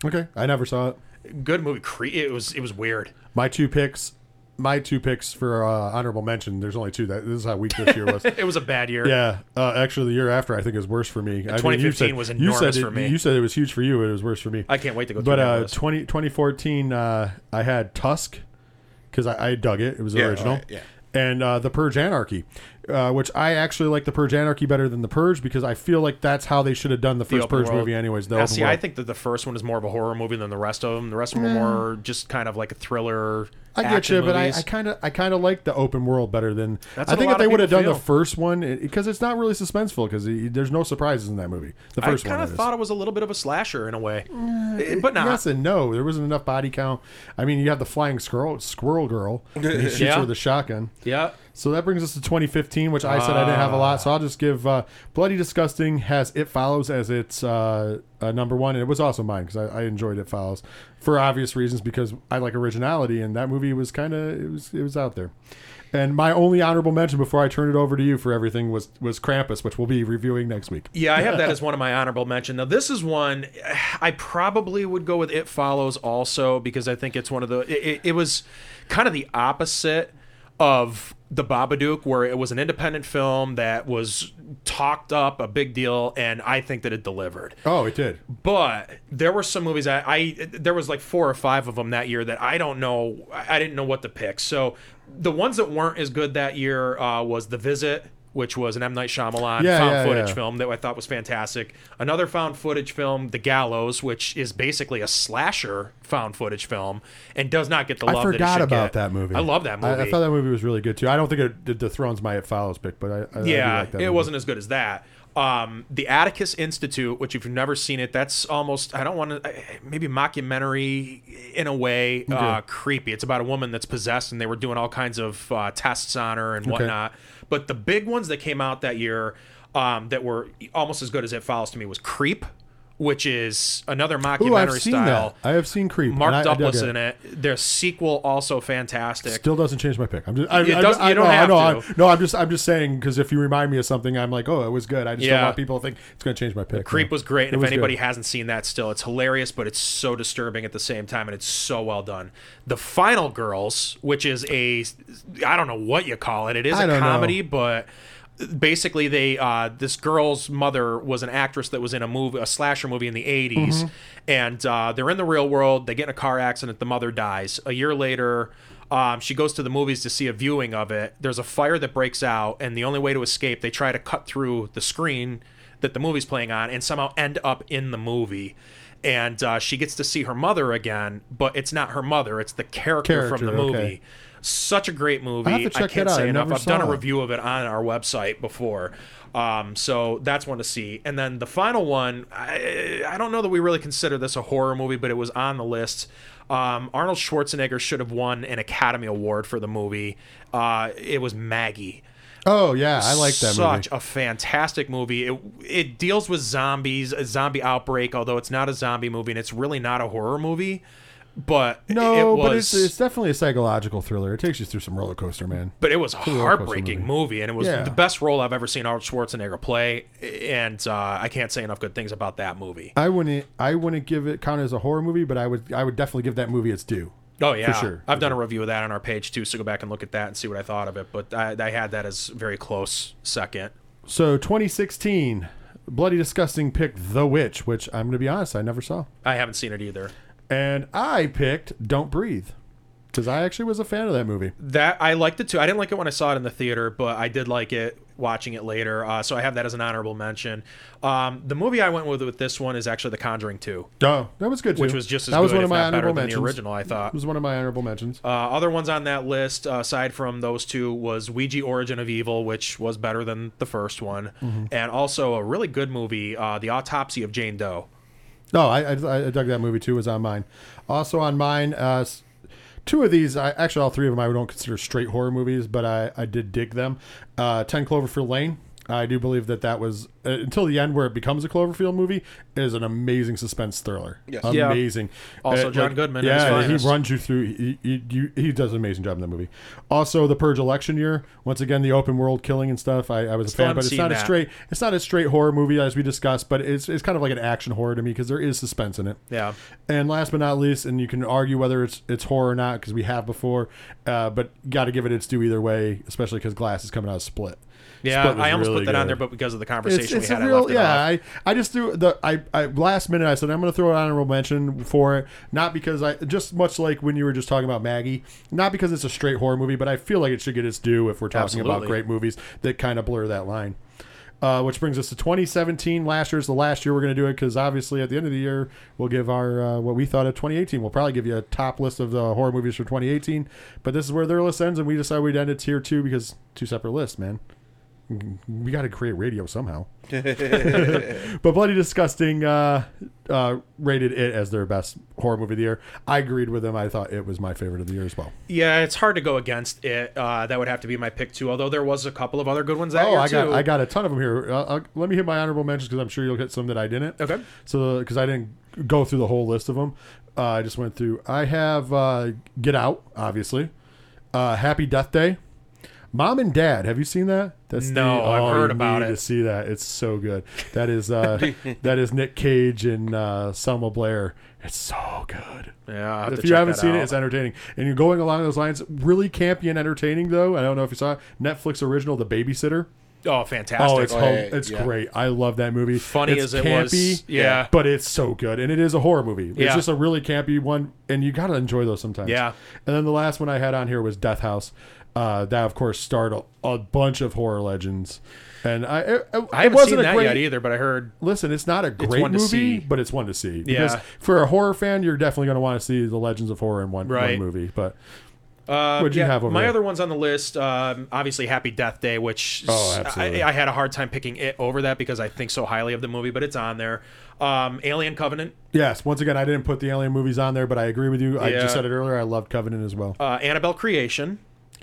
Okay, I never saw it. Good movie. It was, it was weird. My two picks, my two picks for uh, honorable mention. There's only two. That this is how weak this year was. It was a bad year. Yeah, uh, actually, the year after I think is worse for me. I mean, 2015 said- was you enormous said it- for me. You said it was huge for you. It was worse for me. I can't wait to go through but uh, 20, 2014, uh, I had Tusk because I, I dug it. It was Yeah, original. right, yeah. And uh, the Purge Anarchy, uh, which I actually like the Purge Anarchy better than the Purge because I feel like that's how they should have done the The first open Purge world. movie, anyways. The Now, open see, I think that the first one is more of a horror movie than the rest of them. The rest of them are more just kind of like a thriller. I get you, but I kind of I kind of like the open world better than. That's I what a think lot if of they would have people done the feel. first one because it's not really suspenseful because there's no surprises in that movie. The I first kind one of is. thought it was a little bit of a slasher in a way, Eh, but not. Yes and no. There wasn't enough body count. I mean, you have the flying squirrel, squirrel girl. And he shoots Yeah. her with a shotgun. Yeah. So that brings us to 2015, which I said I didn't have a lot. So I'll just give uh, Bloody Disgusting has It Follows as its uh, uh, number one, and it was also mine because I, I enjoyed It Follows for obvious reasons because I like originality, and that movie was kind of it was it was out there. And my only honorable mention before I turn it over to you for everything was was Krampus, which we'll be reviewing next week. Yeah, I have that as one of my honorable mention. Now, this is one I probably would go with. It follows also because I think it's one of the. It, it was kind of the opposite of the Babadook, where it was an independent film that was talked up, a big deal, and I think that it delivered. Oh, it did. But there were some movies I, I there was like four or five of them that year that I don't know. I I didn't know what to pick. So the ones that weren't as good that year uh, was The Visit, which was an M Night Shyamalan Yeah, found yeah, footage yeah. film that I thought was fantastic. Another found footage film, The Gallows, which is basically a slasher found footage film and does not get the love I that it forgot should about get. that movie. I love that movie. I thought that movie was really good too. I don't think it did dethrones my It Follows pick, but I, I I yeah, like that it movie. wasn't as good as that. Um, the Atticus Institute, which if you've never seen it, that's almost I don't want to maybe mockumentary in a way, uh, creepy. It's about a woman that's possessed, and they were doing all kinds of uh, tests on her and whatnot. But the big ones that came out that year um, that were almost as good as it follows to me was Creep, which is another Ooh, mockumentary I've seen style. that. I have seen Creep. Mark and I- I dug Duplass in it. Their sequel also fantastic. Still doesn't change my pick. I'm just. I, It I, does- I, you don't no, I have know, to. I- no, I'm just. I'm just saying because if you remind me of something, I'm like, oh, it was good. I just don't Yeah. want people to think it's going to change my pick. Creep was great, and if was anybody good. hasn't seen that, still, it's hilarious, but it's so disturbing at the same time, and it's so well done. The Final Girls, which is a, I don't know what you call it. It is I a don't know. comedy, but basically, they uh, this girl's mother was an actress that was in a movie, a slasher movie in the '80s, Mm-hmm. and uh, they're in the real world. They get in a car accident. The mother dies. A year later. Um, she goes to the movies to see a viewing of it. There's a fire that breaks out, and the only way to escape, they try to cut through the screen that the movie's playing on and somehow end up in the movie. And uh, she gets to see her mother again, but it's not her mother; it's the character, from the movie. okay. Such a great movie. To check can't say I enough. I've done a review of it on our website before. Um, so that's one to see. And then the final one, I, I don't know that we really consider this a horror movie, but it was on the list. Um, Arnold Schwarzenegger should have won an Academy Award for the movie. Uh, it was Maggie Oh yeah, I like that such movie. a fantastic movie. It it deals with zombies, a zombie outbreak, although it's not a zombie movie and it's really not a horror movie. But No, it was, but it's it's definitely a psychological thriller. It takes you through some roller coaster, man. but it was a heartbreaking movie. movie. and it was Yeah. the best role I've ever seen Arnold Schwarzenegger play. And uh, I can't say enough good things about that movie. I wouldn't I wouldn't give it count as a horror movie, but I would I would definitely give that movie its due. Oh yeah, sure. I've done a review of that on our page too, so go back and look at that and see what I thought of it. But I, I had that as very close second. So 2016, Bloody Disgusting pick, The Witch, which I'm gonna be honest, I never saw. I haven't seen it either. And I picked Don't Breathe. Because I actually was a fan of that movie. That I liked it too. I didn't like it when I saw it in the theater, but I did like it watching it later. Uh, so I have that as an honorable mention. Um, the movie I went with with this one is actually The Conjuring 2, Oh, that was good too. which was just as that was good, one of my honorable mentions. the original. I thought. It was one of my honorable mentions. Uh, other ones on that list, uh, aside from those two, was Ouija: Origin of Evil, which was better than the first one, Mm-hmm. and also a really good movie, uh, The Autopsy of Jane Doe. No, I, I, I dug that movie too. Was on mine. Also on mine, uh, two of these. I actually all three of them I don't consider straight horror movies, but I, I did dig them. Uh, Ten Cloverfield Lane. I do believe that that was uh, until the end where it becomes a Cloverfield movie is an amazing suspense thriller. Yes. Yeah. amazing. Also Uh, John Goodman at his Yeah, he finest. runs you through. He, he, you- he does an amazing job in that movie. Also, the Purge election year. Once again, the open world killing and stuff. I, I was a fan, but haven't it's seen not a that. straight. It's not a straight horror movie as we discussed, but it's it's kind of like an action horror to me because there is suspense in it. Yeah. And last but not least, and you can argue whether it's it's horror or not because we have before, uh, but got to give it its due either way, especially because Glass is coming out of Split. Yeah, I almost really put that on there, but because of the conversation It's, it's we had, I real left it yeah. off. I, I just threw the I, I last minute I said I'm going to throw an honorable mention for it, not because I just much like when you were just talking about Maggie, not because it's a straight horror movie, but I feel like it should get its due if we're talking about great movies that kind of blur that line. Uh, which brings us to 2017. Last year's the last year we're going to do it because obviously at the end of the year we'll give our uh, what we thought of 2018. We'll probably give you a top list of the horror movies for 2018. But this is where their list ends, and we decided we'd end it tier two because two separate lists, man. We got to create radio somehow. but Bloody Disgusting uh, uh, rated it as their best horror movie of the year. I agreed with them. I thought it was my favorite of the year as well. Yeah, it's hard to go against it. Uh, that would have to be my pick too. Although there was a couple of other good ones that Oh, year I got too. I got a ton of them here. Uh, uh, let me hit my honorable mentions because I'm sure you'll hit some that I didn't. Okay. So because I didn't go through the whole list of them, uh, I just went through. I have uh, Get Out, obviously. Uh, Happy Death Day. Mom and Dad, have you seen that? That's No, I've heard about need it. To see that, it's so good. That is uh, that is Nick Cage and uh, Selma Blair. It's so good. Yeah, have If to you check haven't that seen it, it's entertaining. And you're going along those lines, really campy and entertaining though. I don't know if you saw it. Netflix original, The Babysitter. oh, fantastic! Oh, it's Oh, home, yeah, it's yeah. great. I love that movie. Funny it's as it was, yeah. but it's so good, and it is a horror movie. It's Yeah. just a really campy one, and you gotta enjoy those sometimes. Yeah. And then the last one I had on here was Death House. Uh, that of course starred a, a bunch of horror legends, and I it, it I haven't wasn't seen that great, yet either, but I heard Listen, it's not a great one to movie, see. but it's one to see. Because Yeah. for a horror fan, you're definitely going to want to see the Legends of Horror in one, Right. one movie. But Uh, What'd you have over my there? other ones on the list, um, obviously Happy Death Day, which Oh. I, I had a hard time picking it over that because I think so highly of the movie, but it's on there. Um, Alien Covenant, yes, once again, I didn't put the Alien movies on there, but I agree with you. I just said it earlier. I loved Covenant as well. uh, Annabelle Creation.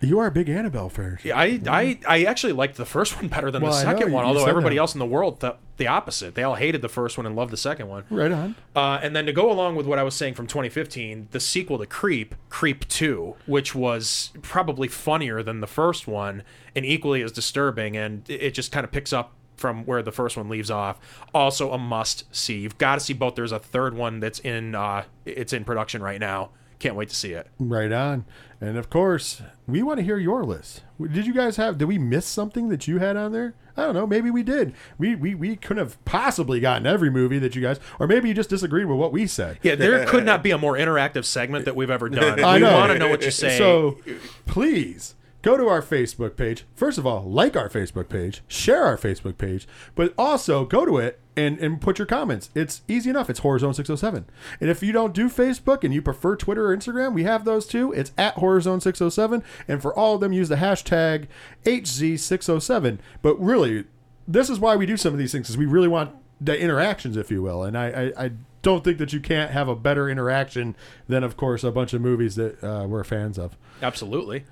You are a big Annabelle fan. Yeah, I, I I actually liked the first one better than Well, the I know, second you- one, you although said everybody that. else in the world thought the opposite. They all hated the first one and loved the second one. Right on. Uh, and then to go along with what I was saying from 2015, the sequel to Creep, Creep 2, which was probably funnier than the first one and equally as disturbing, and it it just kind of picks up from where the first one leaves off. Also a must see. You've got to see both. There's a third one that's in uh, it's in production right now. Can't wait to see it. Right on. And of course, we want to hear your list. Did you guys have? Did we miss something that you had on there? I don't know. Maybe we did. We we, we couldn't have possibly gotten every movie that you guys, or maybe you just disagreed with what we said. Yeah, there could not be a more interactive segment that we've ever done. I we know. want to know what you say. So please go to our Facebook page. First of all, like our Facebook page, share our Facebook page, but also go to it and, and put your comments. It's easy enough. It's HorrorZone607. And if you don't do Facebook and you prefer Twitter or Instagram, we have those too. It's at HorrorZone607. And for all of them, use the hashtag HZ607. But really, this is why we do some of these things, is we really want the interactions, if you will. And I, I, I don't think that you can't have a better interaction than, of course, a bunch of movies that uh, we're fans of. Absolutely.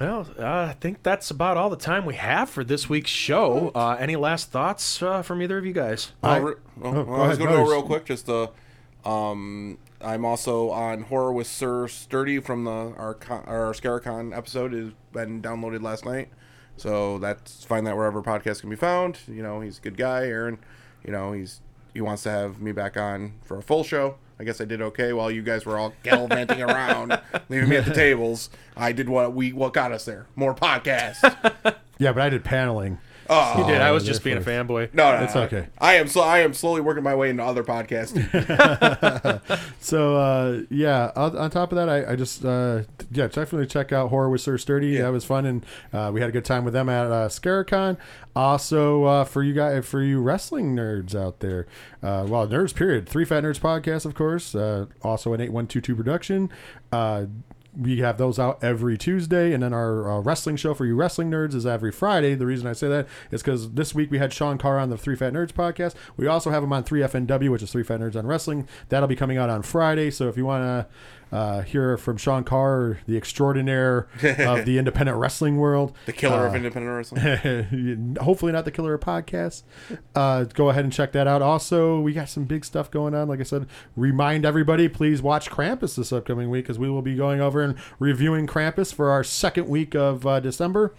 Well, uh, I think that's about all the time we have for this week's show. Uh, any last thoughts uh, from either of you guys? I- re- well, oh, go I was going to go real quick. Just uh, um, I'm also on horror with Sir Sturdy from the our con, our Scaricon episode has been downloaded last night. So that's find that wherever podcasts can be found. You know, he's a good guy, Aaron. You know, he's he wants to have me back on for a full show. I guess I did okay while you guys were all gallivanting around, leaving me at the tables. I did what we what got us there. More podcasts. Yeah, but I did paneling. Oh, You did. I was just being a fanboy. No, no, It's no. okay. I am so I am slowly working my way into other podcasts. So uh, yeah, on, on top of that, I, I just uh, yeah definitely check out Horror with Sir Sturdy. Yeah. That was fun, and uh, we had a good time with them at uh, Scaricon. Also, uh, for you guys, for you wrestling nerds out there, uh, well, nerds period. Three Fat Nerds podcast, of course. Uh, also an eight one two two production. We have those out every Tuesday, and then our uh, wrestling show for you wrestling nerds is every Friday. The reason I say that is because this week we had Sean Carr on the Three Fat Nerds podcast. We also have him on 3FNW, which is Three Fat Nerds on Wrestling. That'll be coming out on Friday. So if you want to uh, hear from Sean Carr, the extraordinaire of the independent wrestling world, The killer of uh, independent wrestling. hopefully not the killer of podcasts. Uh, go ahead and check that out. Also, we got some big stuff going on. Like I said, remind everybody, please watch Krampus this upcoming week because we will be going over and reviewing Krampus for our second week of uh, December.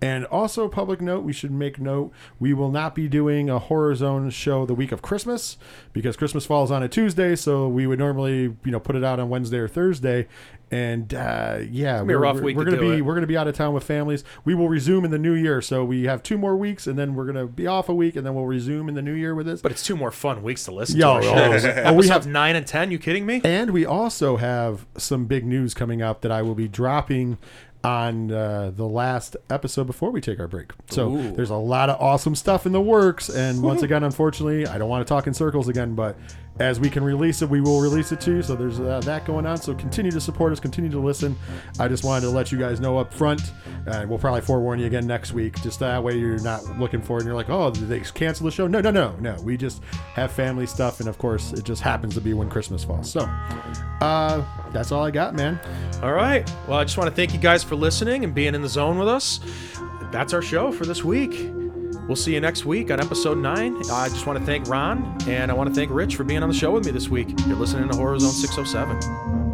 And also, public note, we should make note we will not be doing a Horror Zone show the week of Christmas because Christmas falls on a Tuesday. So we would normally, you know, put it out on Wednesday or Thursday. And uh, yeah, we're, rough we're- we're to gonna be it. we're gonna be out of town with families. We will resume in the new year, so we have two more weeks, and then we're gonna be off a week, and then we'll resume in the new year with this. But it's two more fun weeks to listen Yo, to. oh, oh, we have- nine and ten. You kidding me? and we also have some big news coming up that I will be dropping on uh, the last episode before we take our break. So Ooh. there's a lot of awesome stuff in the works. And once again, unfortunately, I don't want to talk in circles again, but as we can release it, we will release it to you. So there's uh, that going on. So continue to support us, continue to listen. I just wanted to let you guys know up front. And we'll probably forewarn you again next week. Just that way you're not looking for it and you're like, oh, they cancel the show? No, no, no, no. We just have family stuff. And of course, it just happens to be when Christmas falls. So uh, that's all I got, man. All right. Well, I just want to thank you guys for listening and being in the zone with us. That's our show for this week. We'll see you next week on episode nine. I just want to thank Ron and I want to thank Rich for being on the show with me this week. You're listening to Horror Zone 607.